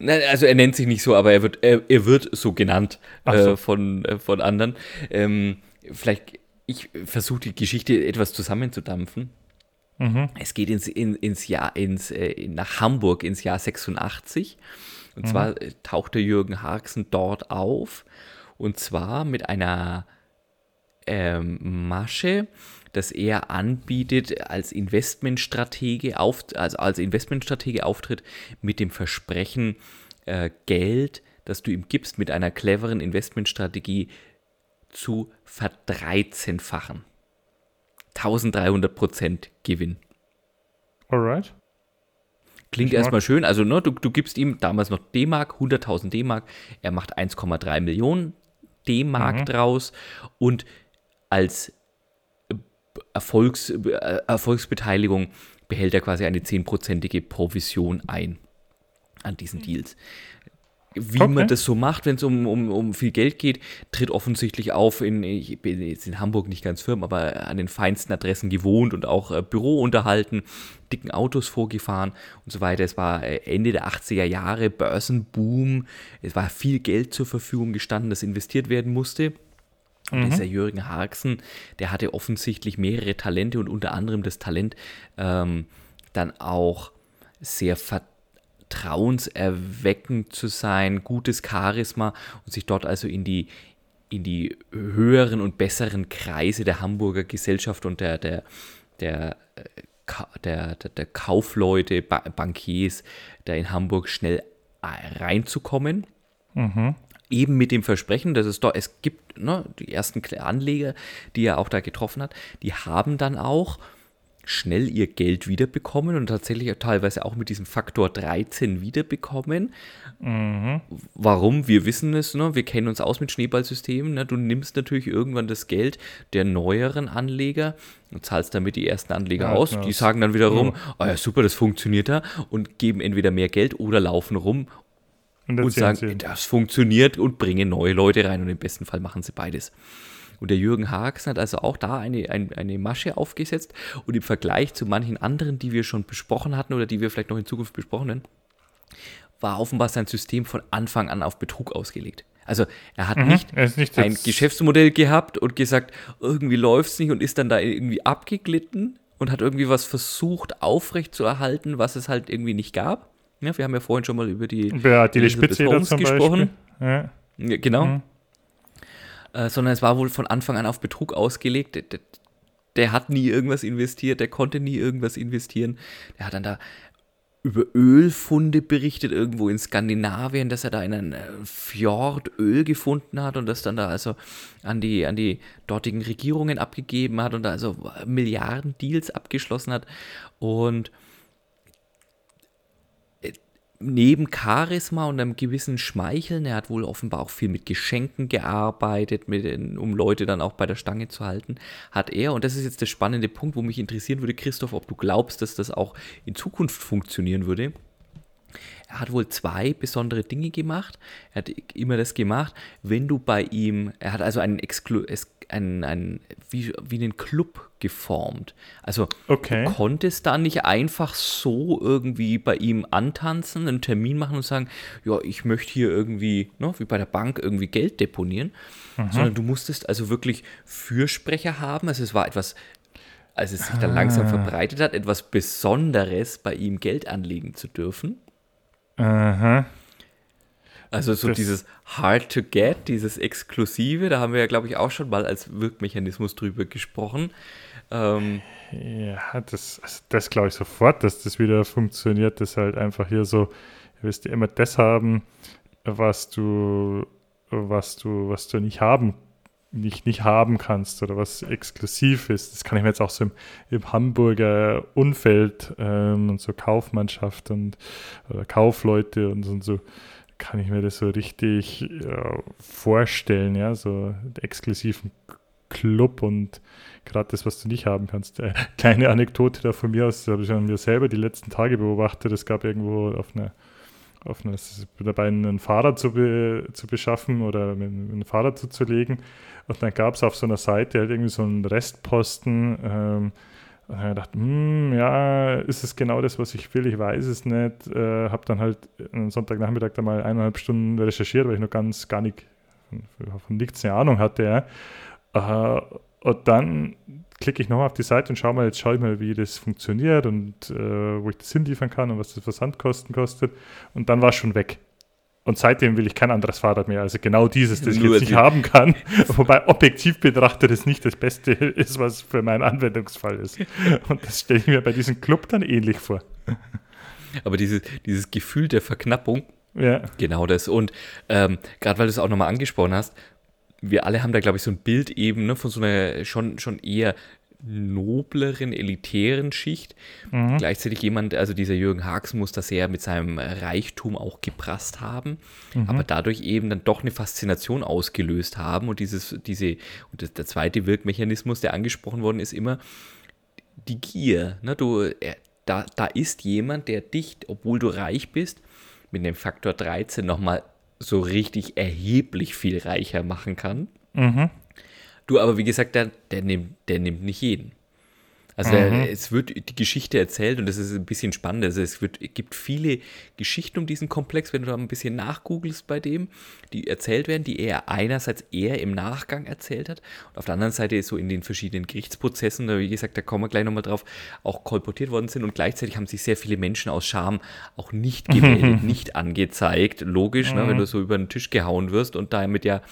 Also er nennt sich nicht so, aber er wird, er, er wird so genannt äh, so. Äh, von, äh, von anderen. Ähm, vielleicht, ich versuche die Geschichte etwas zusammenzudampfen. Mhm. Es geht ins, in, ins Jahr, ins, äh, nach Hamburg ins Jahr 86. Und mhm. zwar äh, tauchte Jürgen Harksen dort auf. Und zwar mit einer ähm, Masche, dass er anbietet als Investmentstratege, auf, also als Investmentstratege auftritt mit dem Versprechen, äh, Geld, das du ihm gibst, mit einer cleveren Investmentstrategie zu verdreizehnfachen. 1300 Prozent Gewinn. Alright. Klingt erstmal schön. Also, ne, du, du gibst ihm damals noch D-Mark, 100.000 D-Mark. Er macht 1,3 Millionen D-Mark mhm. draus. Und als Erfolgs, äh, Erfolgsbeteiligung behält er quasi eine zehnprozentige Provision ein an diesen Deals. Wie okay. man das so macht, wenn es um, um, um viel Geld geht, tritt offensichtlich auf in, ich bin jetzt in Hamburg nicht ganz firm, aber an den feinsten Adressen gewohnt und auch äh, Büro unterhalten, dicken Autos vorgefahren und so weiter. Es war äh, Ende der 80er Jahre, Börsenboom, es war viel Geld zur Verfügung gestanden, das investiert werden musste. Und mhm. dieser Jürgen Harksen, der hatte offensichtlich mehrere Talente und unter anderem das Talent, ähm, dann auch sehr vertrauenserweckend zu sein, gutes Charisma und sich dort also in die, in die höheren und besseren Kreise der Hamburger Gesellschaft und der, der, der, äh, der, der, der Kaufleute, Bankiers, da in Hamburg schnell reinzukommen. Mhm eben mit dem Versprechen, dass es doch, es gibt ne, die ersten Anleger, die er auch da getroffen hat, die haben dann auch schnell ihr Geld wiederbekommen und tatsächlich teilweise auch mit diesem Faktor 13 wiederbekommen. Mhm. Warum? Wir wissen es, ne? wir kennen uns aus mit Schneeballsystemen. Ne? Du nimmst natürlich irgendwann das Geld der neueren Anleger und zahlst damit die ersten Anleger ja, aus. Die sagen dann wiederum, ja. oh ja, super, das funktioniert da und geben entweder mehr Geld oder laufen rum und, und sagen, sie. das funktioniert und bringen neue Leute rein und im besten Fall machen sie beides. Und der Jürgen Haxen hat also auch da eine, eine, eine Masche aufgesetzt und im Vergleich zu manchen anderen, die wir schon besprochen hatten oder die wir vielleicht noch in Zukunft besprochen werden, war offenbar sein System von Anfang an auf Betrug ausgelegt. Also er hat mhm, nicht, nicht ein Geschäftsmodell gehabt und gesagt, irgendwie läuft es nicht und ist dann da irgendwie abgeglitten und hat irgendwie was versucht aufrechtzuerhalten, was es halt irgendwie nicht gab, ja, wir haben ja vorhin schon mal über die, ja, die Spitze gesprochen. Ja. ja. genau. Mhm. Äh, sondern es war wohl von Anfang an auf Betrug ausgelegt. Der, der, hat nie irgendwas investiert, der konnte nie irgendwas investieren. Der hat dann da über Ölfunde berichtet, irgendwo in Skandinavien, dass er da in einem äh, Fjord Öl gefunden hat und das dann da also an die, an die dortigen Regierungen abgegeben hat und da also Milliarden Deals abgeschlossen hat. Und neben Charisma und einem gewissen Schmeicheln, er hat wohl offenbar auch viel mit Geschenken gearbeitet, mit, um Leute dann auch bei der Stange zu halten, hat er, und das ist jetzt der spannende Punkt, wo mich interessieren würde, Christoph, ob du glaubst, dass das auch in Zukunft funktionieren würde, Er hat wohl zwei besondere Dinge gemacht. Er hat immer das gemacht, wenn du bei ihm, er hat also einen, Exklu einen, einen wie, wie einen Club geformt. Also okay. du konntest da nicht einfach so irgendwie bei ihm antanzen, einen Termin machen und sagen, ja, ich möchte hier irgendwie, ne, wie bei der Bank, irgendwie Geld deponieren, mhm. sondern du musstest also wirklich Fürsprecher haben. Also es war etwas als es sich dann ah. langsam verbreitet hat, etwas Besonderes bei ihm Geld anlegen zu dürfen. Aha. Also so das dieses Hard to Get, dieses Exklusive, da haben wir ja, glaube ich, auch schon mal als Wirkmechanismus drüber gesprochen. Ähm, ja, das, also das glaube ich sofort, dass das wieder funktioniert, dass halt einfach hier so, du wirst ja immer das haben, was du, was du, was du nicht haben nicht, nicht haben kannst oder was exklusiv ist. Das kann ich mir jetzt auch so im, im Hamburger Umfeld ähm, und so Kaufmannschaft und oder Kaufleute und, und so kann ich mir das so richtig ja, vorstellen, ja, so exklusiven Club und gerade das, was du nicht haben kannst. Äh, kleine Anekdote da von mir aus, habe ich an mir selber die letzten Tage beobachtet. Es gab irgendwo auf einer auf eine, dabei ein Fahrrad zu, be, zu beschaffen oder ein Fahrrad zuzulegen. Und dann gab es auf so einer Seite halt irgendwie so einen Restposten. Ähm, und dann dachte hm, ja, ist es genau das, was ich will? Ich weiß es nicht. Äh, habe dann halt am Sonntagnachmittag da mal eineinhalb Stunden recherchiert, weil ich noch ganz gar nicht von, von nichts eine Ahnung hatte. Ja. Äh, und dann klicke ich nochmal auf die Seite und schaue mal, jetzt schaue ich mal, wie das funktioniert und äh, wo ich das hinliefern kann und was das Versandkosten kostet. Und dann war es schon weg. Und seitdem will ich kein anderes Fahrrad mehr. Also genau dieses, das ich jetzt nicht haben kann. Wobei objektiv betrachtet es nicht das Beste ist, was für meinen Anwendungsfall ist. Und das stelle ich mir bei diesem Club dann ähnlich vor. Aber dieses, dieses Gefühl der Verknappung, ja. genau das. Und ähm, gerade weil du es auch nochmal angesprochen hast, wir alle haben da, glaube ich, so ein Bild eben ne, von so einer schon, schon eher nobleren, elitären Schicht. Mhm. Gleichzeitig jemand, also dieser Jürgen Hax muss das sehr mit seinem Reichtum auch geprasst haben, mhm. aber dadurch eben dann doch eine Faszination ausgelöst haben. Und dieses, diese, und der zweite Wirkmechanismus, der angesprochen worden ist, immer die Gier. Ne? Du, er, da, da ist jemand, der dich, obwohl du reich bist, mit dem Faktor 13 nochmal so richtig erheblich viel reicher machen kann. Mhm. Du, aber wie gesagt, der, der, nimmt, der nimmt nicht jeden. Also der, mhm. es wird die Geschichte erzählt und das ist ein bisschen spannend. Also es wird, gibt viele Geschichten um diesen Komplex, wenn du da ein bisschen nachgoogelst bei dem, die erzählt werden, die er einerseits eher im Nachgang erzählt hat und auf der anderen Seite ist so in den verschiedenen Gerichtsprozessen, wie gesagt, da kommen wir gleich nochmal drauf, auch kolportiert worden sind und gleichzeitig haben sich sehr viele Menschen aus Scham auch nicht gemeldet, nicht angezeigt. Logisch, mhm. ne, wenn mhm. du so über den Tisch gehauen wirst und damit ja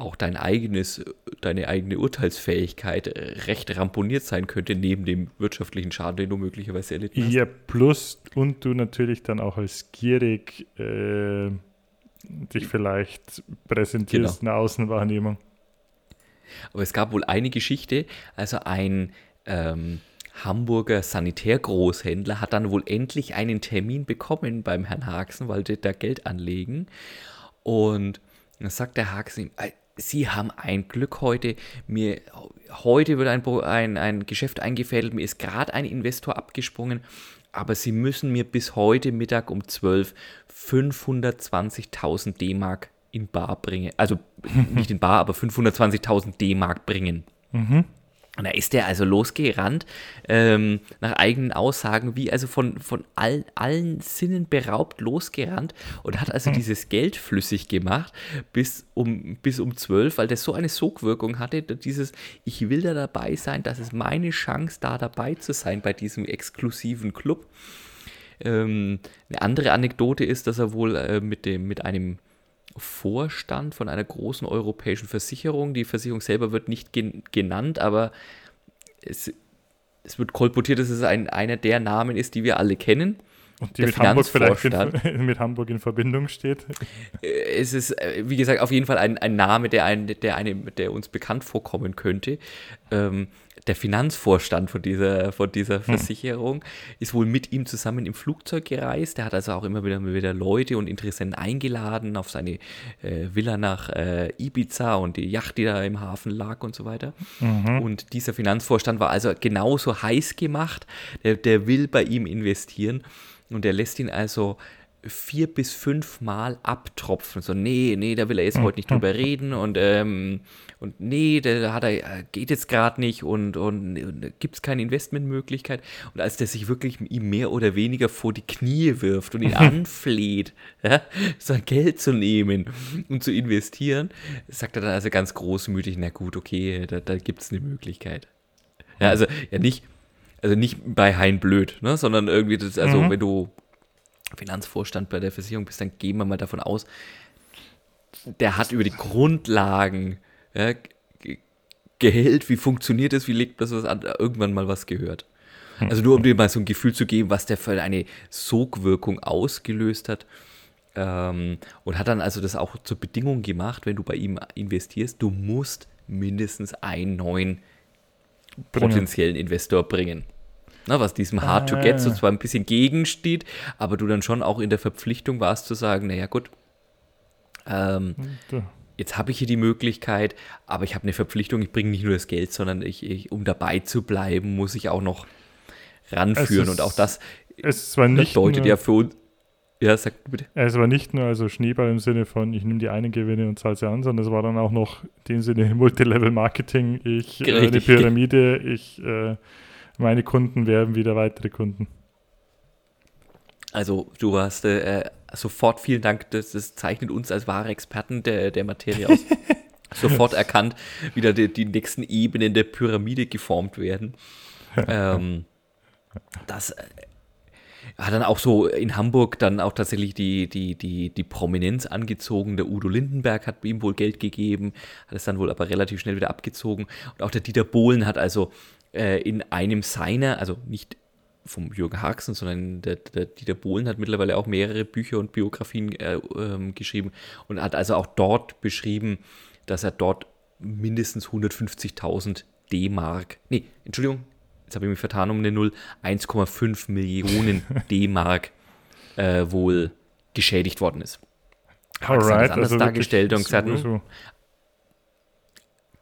auch dein eigenes, deine eigene Urteilsfähigkeit recht ramponiert sein könnte, neben dem wirtschaftlichen Schaden, den du möglicherweise erlitten hast. Ja, plus und du natürlich dann auch als gierig äh, dich vielleicht präsentierst genau. in der Außenwahrnehmung. Aber es gab wohl eine Geschichte, also ein ähm, Hamburger Sanitärgroßhändler hat dann wohl endlich einen Termin bekommen beim Herrn Haxen, weil die da Geld anlegen. Und dann sagt der Haxen ihm, Sie haben ein Glück heute. Mir, heute wird ein, ein, ein Geschäft eingefädelt. Mir ist gerade ein Investor abgesprungen. Aber Sie müssen mir bis heute Mittag um 12 520.000 D-Mark in Bar bringen. Also nicht in Bar, aber 520.000 D-Mark bringen. Mhm. Und da ist er also losgerannt, ähm, nach eigenen Aussagen, wie also von, von all, allen Sinnen beraubt losgerannt und hat also mhm. dieses Geld flüssig gemacht bis um, bis um 12, weil das so eine Sogwirkung hatte, dieses, ich will da dabei sein, das ist meine Chance, da dabei zu sein bei diesem exklusiven Club. Ähm, eine andere Anekdote ist, dass er wohl äh, mit, dem, mit einem Vorstand von einer großen europäischen Versicherung. Die Versicherung selber wird nicht gen genannt, aber es, es wird kolportiert, dass es ein, einer der Namen ist, die wir alle kennen. Und die mit Hamburg vielleicht in, mit Hamburg in Verbindung steht. Äh, es ist, äh, wie gesagt, auf jeden Fall ein, ein Name, der, ein, der, eine, der uns bekannt vorkommen könnte. Ähm, der Finanzvorstand von dieser, von dieser hm. Versicherung ist wohl mit ihm zusammen im Flugzeug gereist. Der hat also auch immer wieder, wieder Leute und Interessenten eingeladen auf seine äh, Villa nach äh, Ibiza und die Yacht, die da im Hafen lag und so weiter. Mhm. Und dieser Finanzvorstand war also genauso heiß gemacht. Der, der will bei ihm investieren. Und er lässt ihn also vier bis fünf Mal abtropfen. So, nee, nee, da will er jetzt heute nicht drüber reden und, ähm, und nee, da hat er, geht jetzt gerade nicht und, und, und gibt es keine Investmentmöglichkeit. Und als der sich wirklich ihm mehr oder weniger vor die Knie wirft und ihn anfleht, ja, sein Geld zu nehmen und zu investieren, sagt er dann also ganz großmütig, na gut, okay, da, da gibt es eine Möglichkeit. Ja, also ja nicht, also nicht bei Hein blöd, ne, sondern irgendwie, das, also mhm. wenn du Finanzvorstand bei der Versicherung bist, dann gehen wir mal davon aus, der hat über die Grundlagen ja, Gehalt, wie funktioniert das, wie legt das was an, irgendwann mal was gehört. Also nur um dir mal so ein Gefühl zu geben, was der für eine Sogwirkung ausgelöst hat. Ähm, und hat dann also das auch zur Bedingung gemacht, wenn du bei ihm investierst, du musst mindestens einen neuen potenziellen Investor bringen ne, was diesem Hard to Get so ah. zwar ein bisschen gegensteht, aber du dann schon auch in der Verpflichtung warst zu sagen, naja gut, ähm, jetzt habe ich hier die Möglichkeit, aber ich habe eine Verpflichtung, ich bringe nicht nur das Geld, sondern ich, ich, um dabei zu bleiben, muss ich auch noch ranführen. Ist, und auch das es war nicht bedeutet ja für uns, ja, sag bitte. Es war nicht nur also Schneeball im Sinne von, ich nehme die einen Gewinne und zahle sie an, sondern es war dann auch noch in dem Sinne Multilevel-Marketing, ich äh, eine Pyramide, ich äh, meine Kunden werden wieder weitere Kunden. Also du hast äh, sofort vielen Dank, das, das, zeichnet uns als wahre Experten der, der Materie aus. sofort erkannt, wie da die, die, nächsten Ebenen der Pyramide geformt werden. ähm, das äh, hat dann auch so in Hamburg dann auch tatsächlich die, die, die, die Prominenz angezogen. Der Udo Lindenberg hat ihm wohl Geld gegeben, hat es dann wohl aber relativ schnell wieder abgezogen. Und auch der Dieter Bohlen hat also äh, in einem seiner, also nicht vom Jürgen Haxen, sondern der, der, Dieter Bohlen hat mittlerweile auch mehrere Bücher und Biografien äh, ähm, geschrieben und hat also auch dort beschrieben, dass er dort mindestens 150.000 D-Mark, nee, Entschuldigung, jetzt habe ich mich vertan um eine Null, 1,5 Millionen D-Mark äh, wohl geschädigt worden ist. Alright, anders also dargestellt und gesagt, hm,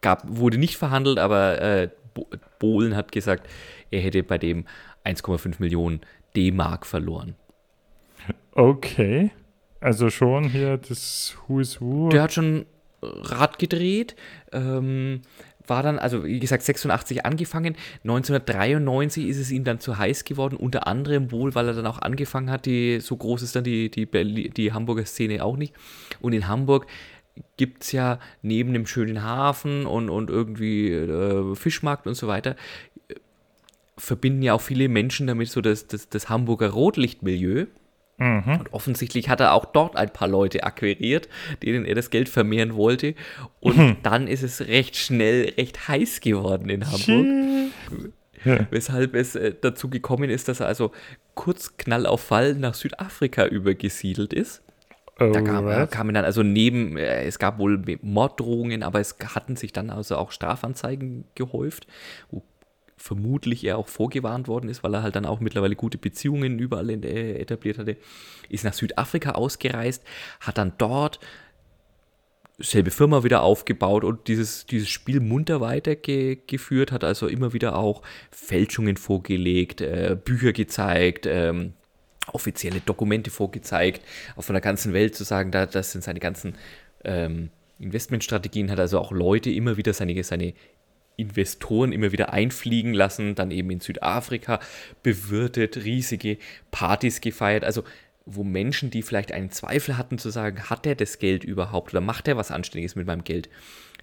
gab, wurde nicht verhandelt, aber äh, Bohlen hat gesagt, er hätte bei dem 1,5 Millionen D-Mark verloren. Okay. Also schon hier das Who is Who. Der hat schon Rad gedreht. Ähm, war dann, also wie gesagt, 86 angefangen. 1993 ist es ihm dann zu heiß geworden, unter anderem wohl, weil er dann auch angefangen hat, die, so groß ist dann die, die, die Hamburger Szene auch nicht. Und in Hamburg gibt es ja neben dem schönen Hafen und, und irgendwie äh, Fischmarkt und so weiter, verbinden ja auch viele Menschen damit so das, das, das Hamburger Rotlichtmilieu. Mhm. Und offensichtlich hat er auch dort ein paar Leute akquiriert, denen er das Geld vermehren wollte. Und mhm. dann ist es recht schnell recht heiß geworden in Hamburg. Ja. Weshalb es äh, dazu gekommen ist, dass er also kurz Knall auf Fall nach Südafrika übergesiedelt ist. Oh, da kam, kamen dann also neben, äh, es gab wohl Morddrohungen, aber es hatten sich dann also auch Strafanzeigen gehäuft, wo vermutlich er auch vorgewarnt worden ist, weil er halt dann auch mittlerweile gute Beziehungen überall äh, etabliert hatte, ist nach Südafrika ausgereist, hat dann dort selbe Firma wieder aufgebaut und dieses, dieses Spiel munter weitergeführt, hat also immer wieder auch Fälschungen vorgelegt, äh, Bücher gezeigt, ähm, offizielle Dokumente vorgezeigt, auch von der ganzen Welt zu sagen, da, das sind seine ganzen ähm, Investmentstrategien, hat also auch Leute immer wieder seine, seine Investoren immer wieder einfliegen lassen, dann eben in Südafrika bewirtet, riesige Partys gefeiert, also wo Menschen, die vielleicht einen Zweifel hatten, zu sagen, hat er das Geld überhaupt oder macht er was Anständiges mit meinem Geld,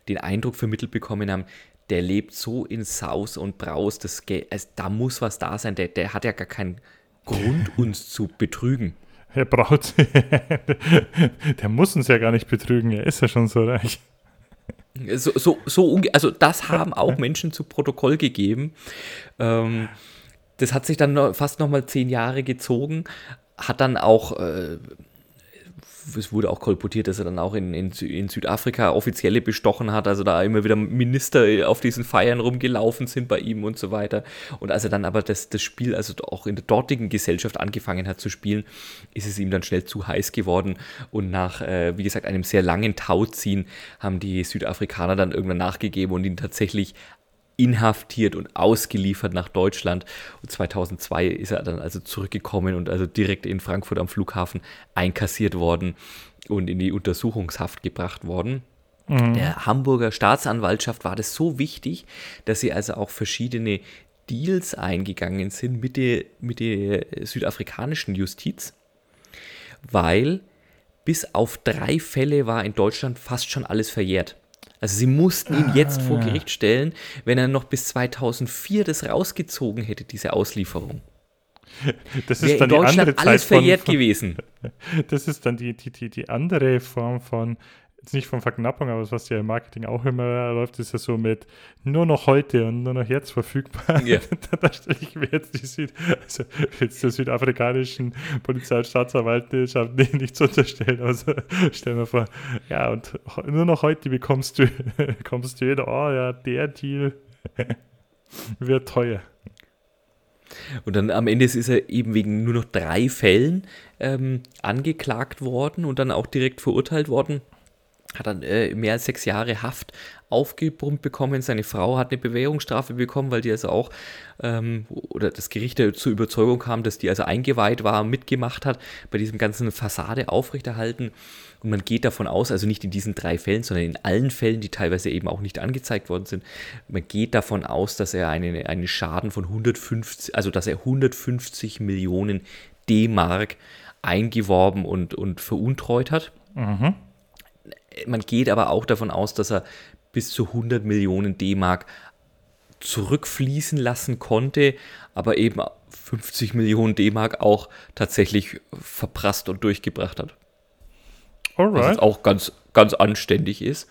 den Eindruck vermittelt bekommen haben, der lebt so in Saus und Braus, das Geld, also da muss was da sein, der, der hat ja gar keinen Grund, uns zu betrügen. Herr Braut, der muss uns ja gar nicht betrügen, er ist ja schon so reich. So, so, so also das haben auch Menschen zu Protokoll gegeben. Ähm, das hat sich dann noch, fast nochmal zehn Jahre gezogen, hat dann auch äh, es wurde auch kolportiert, dass er dann auch in, in, in, Südafrika Offizielle bestochen hat, also da immer wieder Minister auf diesen Feiern rumgelaufen sind bei ihm und so weiter. Und als er dann aber das, das Spiel, also auch in der dortigen Gesellschaft angefangen hat zu spielen, ist es ihm dann schnell zu heiß geworden. Und nach, äh, wie gesagt, einem sehr langen Tauziehen haben die Südafrikaner dann irgendwann nachgegeben und ihn tatsächlich inhaftiert und ausgeliefert nach Deutschland. Und 2002 ist er dann also zurückgekommen und also direkt in Frankfurt am Flughafen einkassiert worden und in die Untersuchungshaft gebracht worden. Mhm. Der Hamburger Staatsanwaltschaft war das so wichtig, dass sie also auch verschiedene Deals eingegangen sind mit der, mit der südafrikanischen Justiz, weil bis auf drei Fälle war in Deutschland fast schon alles verjährt. Also sie mussten ihn jetzt vor ah. Gericht stellen, wenn er noch bis 2004 das rausgezogen hätte, diese Auslieferung. Das ist dann in Deutschland die andere Zeit alles verjährt von, gewesen. Das ist dann die, die, die, die andere Form von jetzt nicht von Verknappung, aber was ja im Marketing auch immer läuft, ist ja so mit nur noch heute und nur noch jetzt verfügbar. Ja. da stelle ich mir jetzt die Süd, also jetzt der südafrikanischen Polizei- und Staatsanwaltschaft nicht, nicht zu unterstellen, also stell mir vor, ja, und nur noch heute bekommst du, kommst du wieder, oh ja, der Deal wird teuer. Und dann am Ende ist er eben wegen nur noch drei Fällen ähm, angeklagt worden und dann auch direkt verurteilt worden hat dann äh, mehr als sechs Jahre Haft aufgebrummt bekommen. Seine Frau hat eine Bewährungsstrafe bekommen, weil die also auch, ähm, oder das Gericht zur Überzeugung kam, dass die also eingeweiht war, mitgemacht hat, bei diesem ganzen Fassade aufrechterhalten. Und man geht davon aus, also nicht in diesen drei Fällen, sondern in allen Fällen, die teilweise eben auch nicht angezeigt worden sind, man geht davon aus, dass er eine, einen Schaden von 150, also dass er 150 Millionen D-Mark eingeworben und, und veruntreut hat. Mhm. Man geht aber auch davon aus, dass er bis zu 100 Millionen D-Mark zurückfließen lassen konnte, aber eben 50 Millionen D-Mark auch tatsächlich verprasst und durchgebracht hat. Alright. Was auch ganz, ganz anständig ist.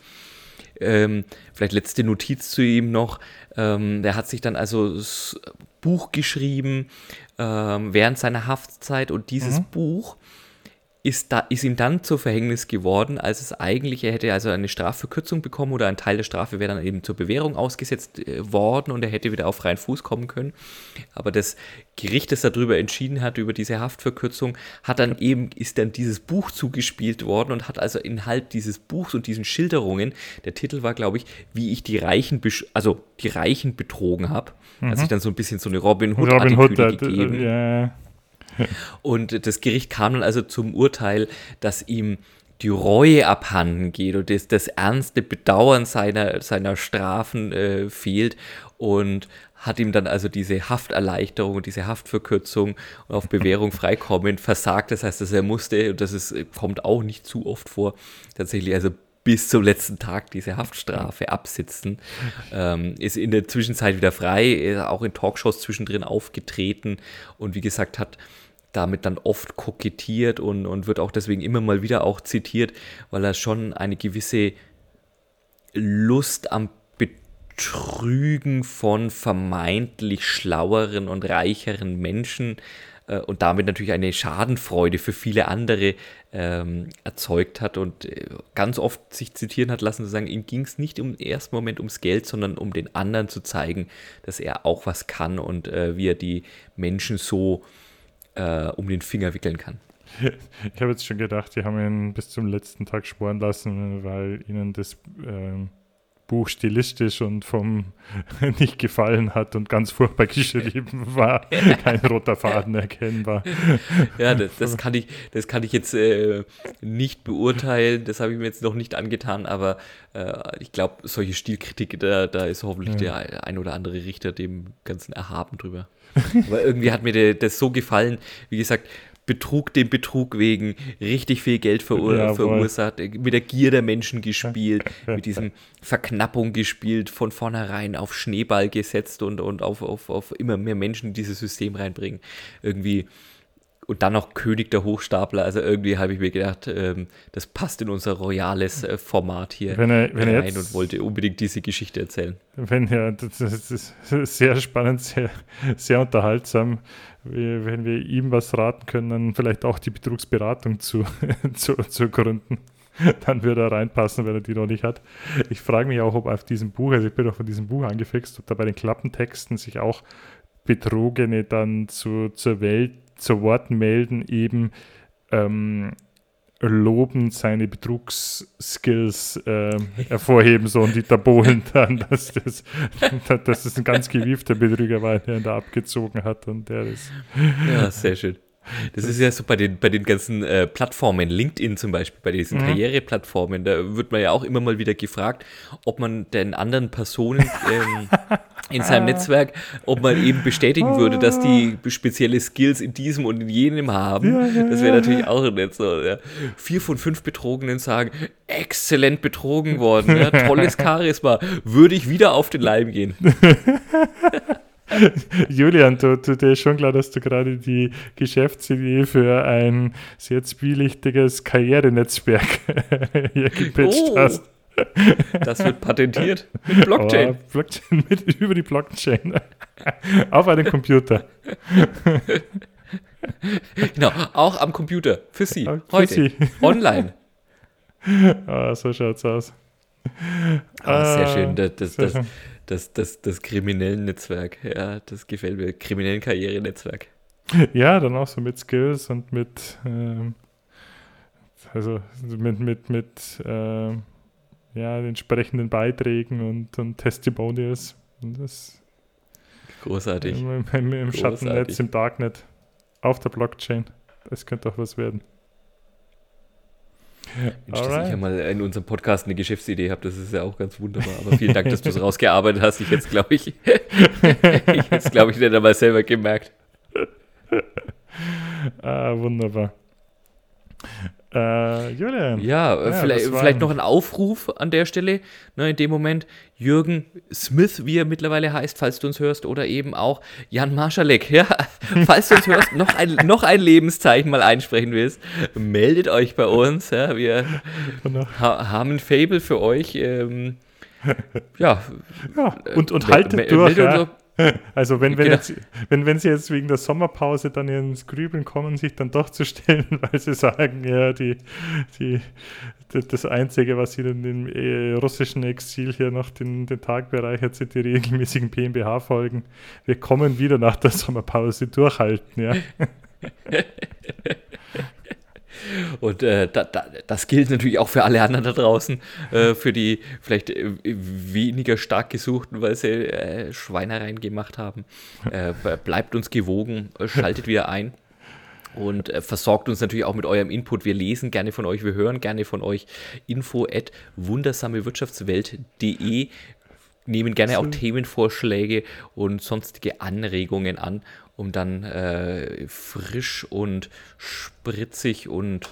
Ähm, vielleicht letzte Notiz zu ihm noch. Ähm, der hat sich dann also das Buch geschrieben ähm, während seiner Haftzeit und dieses mhm. Buch ist, da, ist ihm dann zu Verhängnis geworden, als es eigentlich, er hätte also eine Strafverkürzung bekommen oder ein Teil der Strafe wäre dann eben zur Bewährung ausgesetzt äh, worden und er hätte wieder auf freien Fuß kommen können. Aber das Gericht, das darüber entschieden hat, über diese Haftverkürzung, hat dann eben, ist dann dieses Buch zugespielt worden und hat also Inhalt dieses Buchs und diesen Schilderungen, der Titel war, glaube ich, wie ich die Reichen, also die Reichen betrogen habe. Mhm. Hat sich dann so ein bisschen so eine Robin Hood, Robin Hood äh, gegeben. Ja. Und das Gericht kam dann also zum Urteil, dass ihm die Reue abhanden geht und das, das ernste Bedauern seiner, seiner Strafen äh, fehlt und hat ihm dann also diese Hafterleichterung und diese Haftverkürzung und auf Bewährung freikommen versagt. Das heißt, dass er musste, und das ist, kommt auch nicht zu oft vor, tatsächlich also bis zum letzten Tag diese Haftstrafe absitzen. Ähm, ist in der Zwischenzeit wieder frei, auch in Talkshows zwischendrin aufgetreten und wie gesagt hat damit dann oft kokettiert und, und wird auch deswegen immer mal wieder auch zitiert, weil er schon eine gewisse Lust am Betrügen von vermeintlich schlaueren und reicheren Menschen äh, und damit natürlich eine Schadenfreude für viele andere ähm, erzeugt hat und äh, ganz oft sich zitieren hat lassen, zu sagen, ihm ging es nicht im ersten Moment ums Geld, sondern um den anderen zu zeigen, dass er auch was kann und äh, wie er die Menschen so äh, um den Finger wickeln kann. Ich habe jetzt schon gedacht, die haben ihn bis zum letzten Tag sporen lassen, weil ihnen das ähm, Buch stilistisch und vom nicht gefallen hat und ganz furchtbar geschrieben war. Kein roter Faden erkennbar. Ja, das, das, kann, ich, das kann ich jetzt äh, nicht beurteilen. Das habe ich mir jetzt noch nicht angetan, aber äh, ich glaube, solche Stilkritik, da, da ist hoffentlich ja. der ein oder andere Richter dem Ganzen erhaben drüber. Aber irgendwie hat mir das so gefallen. Wie gesagt, Betrug dem Betrug wegen, richtig viel Geld verur ja, verursacht, mit der Gier der Menschen gespielt, mit diesem Verknappung gespielt, von vornherein auf Schneeball gesetzt und, und auf, auf, auf immer mehr Menschen in dieses System reinbringen. Irgendwie und dann noch König der Hochstapler. Also irgendwie habe ich mir gedacht, ähm, das passt in unser royales äh, Format hier wenn er, wenn rein jetzt, und wollte unbedingt diese Geschichte erzählen. Wenn ja, das ist sehr spannend, sehr, sehr unterhaltsam. Wenn wir ihm was raten können, dann vielleicht auch die Betrugsberatung zu, zu, zu gründen. Dann würde er reinpassen, wenn er die noch nicht hat. Ich frage mich auch, ob auf diesem Buch, also ich bin auch von diesem Buch angefixt, ob da bei den Klappentexten sich auch Betrogene dann zu, zur Welt zu Wort melden, eben ähm, lobend seine Betrugsskills äh, hervorheben, so und Dieter Bohlen dann, dass das, dass das ein ganz gewiefter Betrüger war, der ihn da abgezogen hat und der ist. Ja, sehr schön. Das ist ja so bei den, bei den ganzen äh, Plattformen, LinkedIn zum Beispiel, bei diesen mhm. Karriereplattformen, da wird man ja auch immer mal wieder gefragt, ob man den anderen Personen ähm, in seinem Netzwerk, ob man eben bestätigen würde, dass die spezielle Skills in diesem und in jenem haben. Ja, ja, das wäre natürlich auch nicht so. Ja. Vier von fünf Betrogenen sagen, exzellent betrogen worden, tolles Charisma, würde ich wieder auf den Leim gehen. Julian, du, du, dir ist schon klar, dass du gerade die Geschäftsidee für ein sehr zwielichtiges Karrierenetzwerk hier gepitcht oh. hast. Das wird patentiert mit Blockchain. Oh, Blockchain mit, über die Blockchain. Auf einem Computer. Genau, auch am Computer. Für Sie. Für heute. Sie. Online. Oh, so schaut's aus. Oh, sehr schön. Das, das, das, das, das, das kriminellen Netzwerk. Ja, das gefällt mir. Kriminellen Karrierenetzwerk. Ja, dann auch so mit Skills und mit, ähm, also mit, mit, mit ähm, ja, entsprechenden Beiträgen und, und Testimonials. Und das Großartig. Im, im, im Großartig. Schattennetz, im Darknet, auf der Blockchain. Das könnte auch was werden. Mensch, dass ich ja mal in unserem Podcast eine Geschäftsidee habe, das ist ja auch ganz wunderbar. Aber vielen Dank, dass du es rausgearbeitet hast. Ich jetzt glaube ich, ich jetzt glaube ich nicht einmal selber gemerkt. ah, wunderbar. Äh, Julian. Ja, ja vielleicht, vielleicht noch ein Aufruf an der Stelle. Ne, in dem Moment Jürgen Smith, wie er mittlerweile heißt, falls du uns hörst, oder eben auch Jan Marschalek. Ja, falls du uns hörst, noch ein, noch ein Lebenszeichen mal einsprechen willst, meldet euch bei uns. Ja, wir ha haben ein Fable für euch. Ähm, ja. ja. Und, und haltet durch. Ja. Also wenn, wenn, genau. jetzt, wenn, wenn sie jetzt wegen der Sommerpause dann ins Grübeln kommen, sich dann doch zu stellen, weil sie sagen, ja, die, die, das Einzige, was ihnen im äh, russischen Exil hier noch den, den Tag bereichert, sind die regelmäßigen PMBH-Folgen. Wir kommen wieder nach der Sommerpause durchhalten, ja. Und äh, da, da, das gilt natürlich auch für alle anderen da draußen, äh, für die vielleicht äh, weniger stark gesuchten, weil sie äh, Schweinereien gemacht haben. Äh, bleibt uns gewogen, äh, schaltet wieder ein und versorgt uns natürlich auch mit eurem Input. Wir lesen gerne von euch, wir hören gerne von euch. Info at wundersamewirtschaftswelt.de nehmen gerne auch Themenvorschläge und sonstige Anregungen an um dann äh, frisch und spritzig und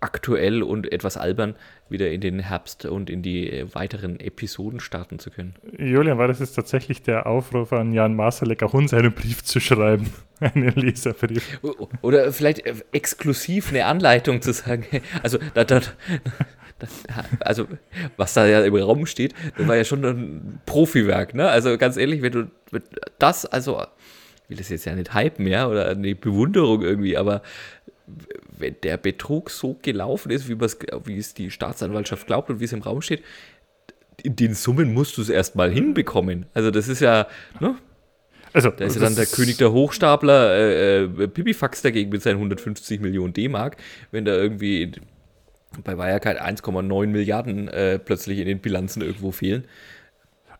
aktuell und etwas albern wieder in den Herbst und in die äh, weiteren Episoden starten zu können. Julian, war das jetzt tatsächlich der Aufruf an Jan Masalek, auch uns einen Brief zu schreiben? einen Leserbrief. Oder vielleicht äh, exklusiv eine Anleitung zu sagen. Also, da, da, also was da ja im Raum steht, das war ja schon ein Profiwerk, ne? Also ganz ehrlich, wenn du das, also will das jetzt ja nicht hypen, ja, oder eine Bewunderung irgendwie, aber wenn der Betrug so gelaufen ist, wie, es die Staatsanwaltschaft glaubt und wie es im Raum steht, in den Summen musst du es erstmal hinbekommen. Also das ist ja, ne? Also, da ist ja dann der König der Hochstapler, äh, äh, Pipifax dagegen mit seinen 150 Millionen D-Mark, wenn da irgendwie bei Wirecard 1,9 Milliarden äh, plötzlich in den Bilanzen irgendwo fehlen.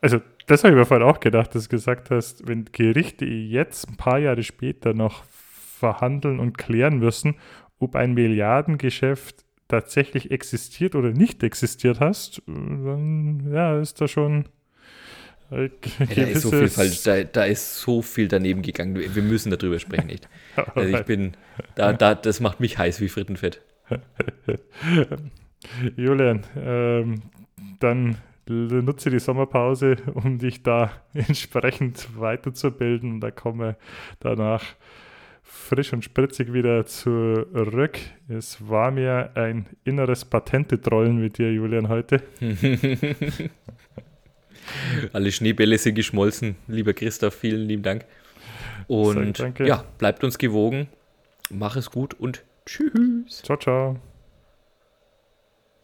Also das habe ich mir vorhin auch gedacht, dass du gesagt hast, wenn Gerichte jetzt ein paar Jahre später noch verhandeln und klären müssen, ob ein Milliardengeschäft tatsächlich existiert oder nicht existiert hast, dann ja, ist da schon ja, da, ist so viel falsch, da, da, ist so viel daneben gegangen. Wir müssen darüber sprechen, echt. Also ich bin, da, da, das macht mich heiß wie Frittenfett. Julian, ähm, dann nutze die Sommerpause, um dich da entsprechend weiterzubilden. Und da komme danach frisch und spritzig wieder zurück. Es war mir ein inneres Patente-Trollen mit dir, Julian, heute. Alle Schneebälle sind geschmolzen. Lieber Christoph, vielen lieben Dank. Und ja, bleibt uns gewogen. Mach es gut und tschüss. Ciao, ciao.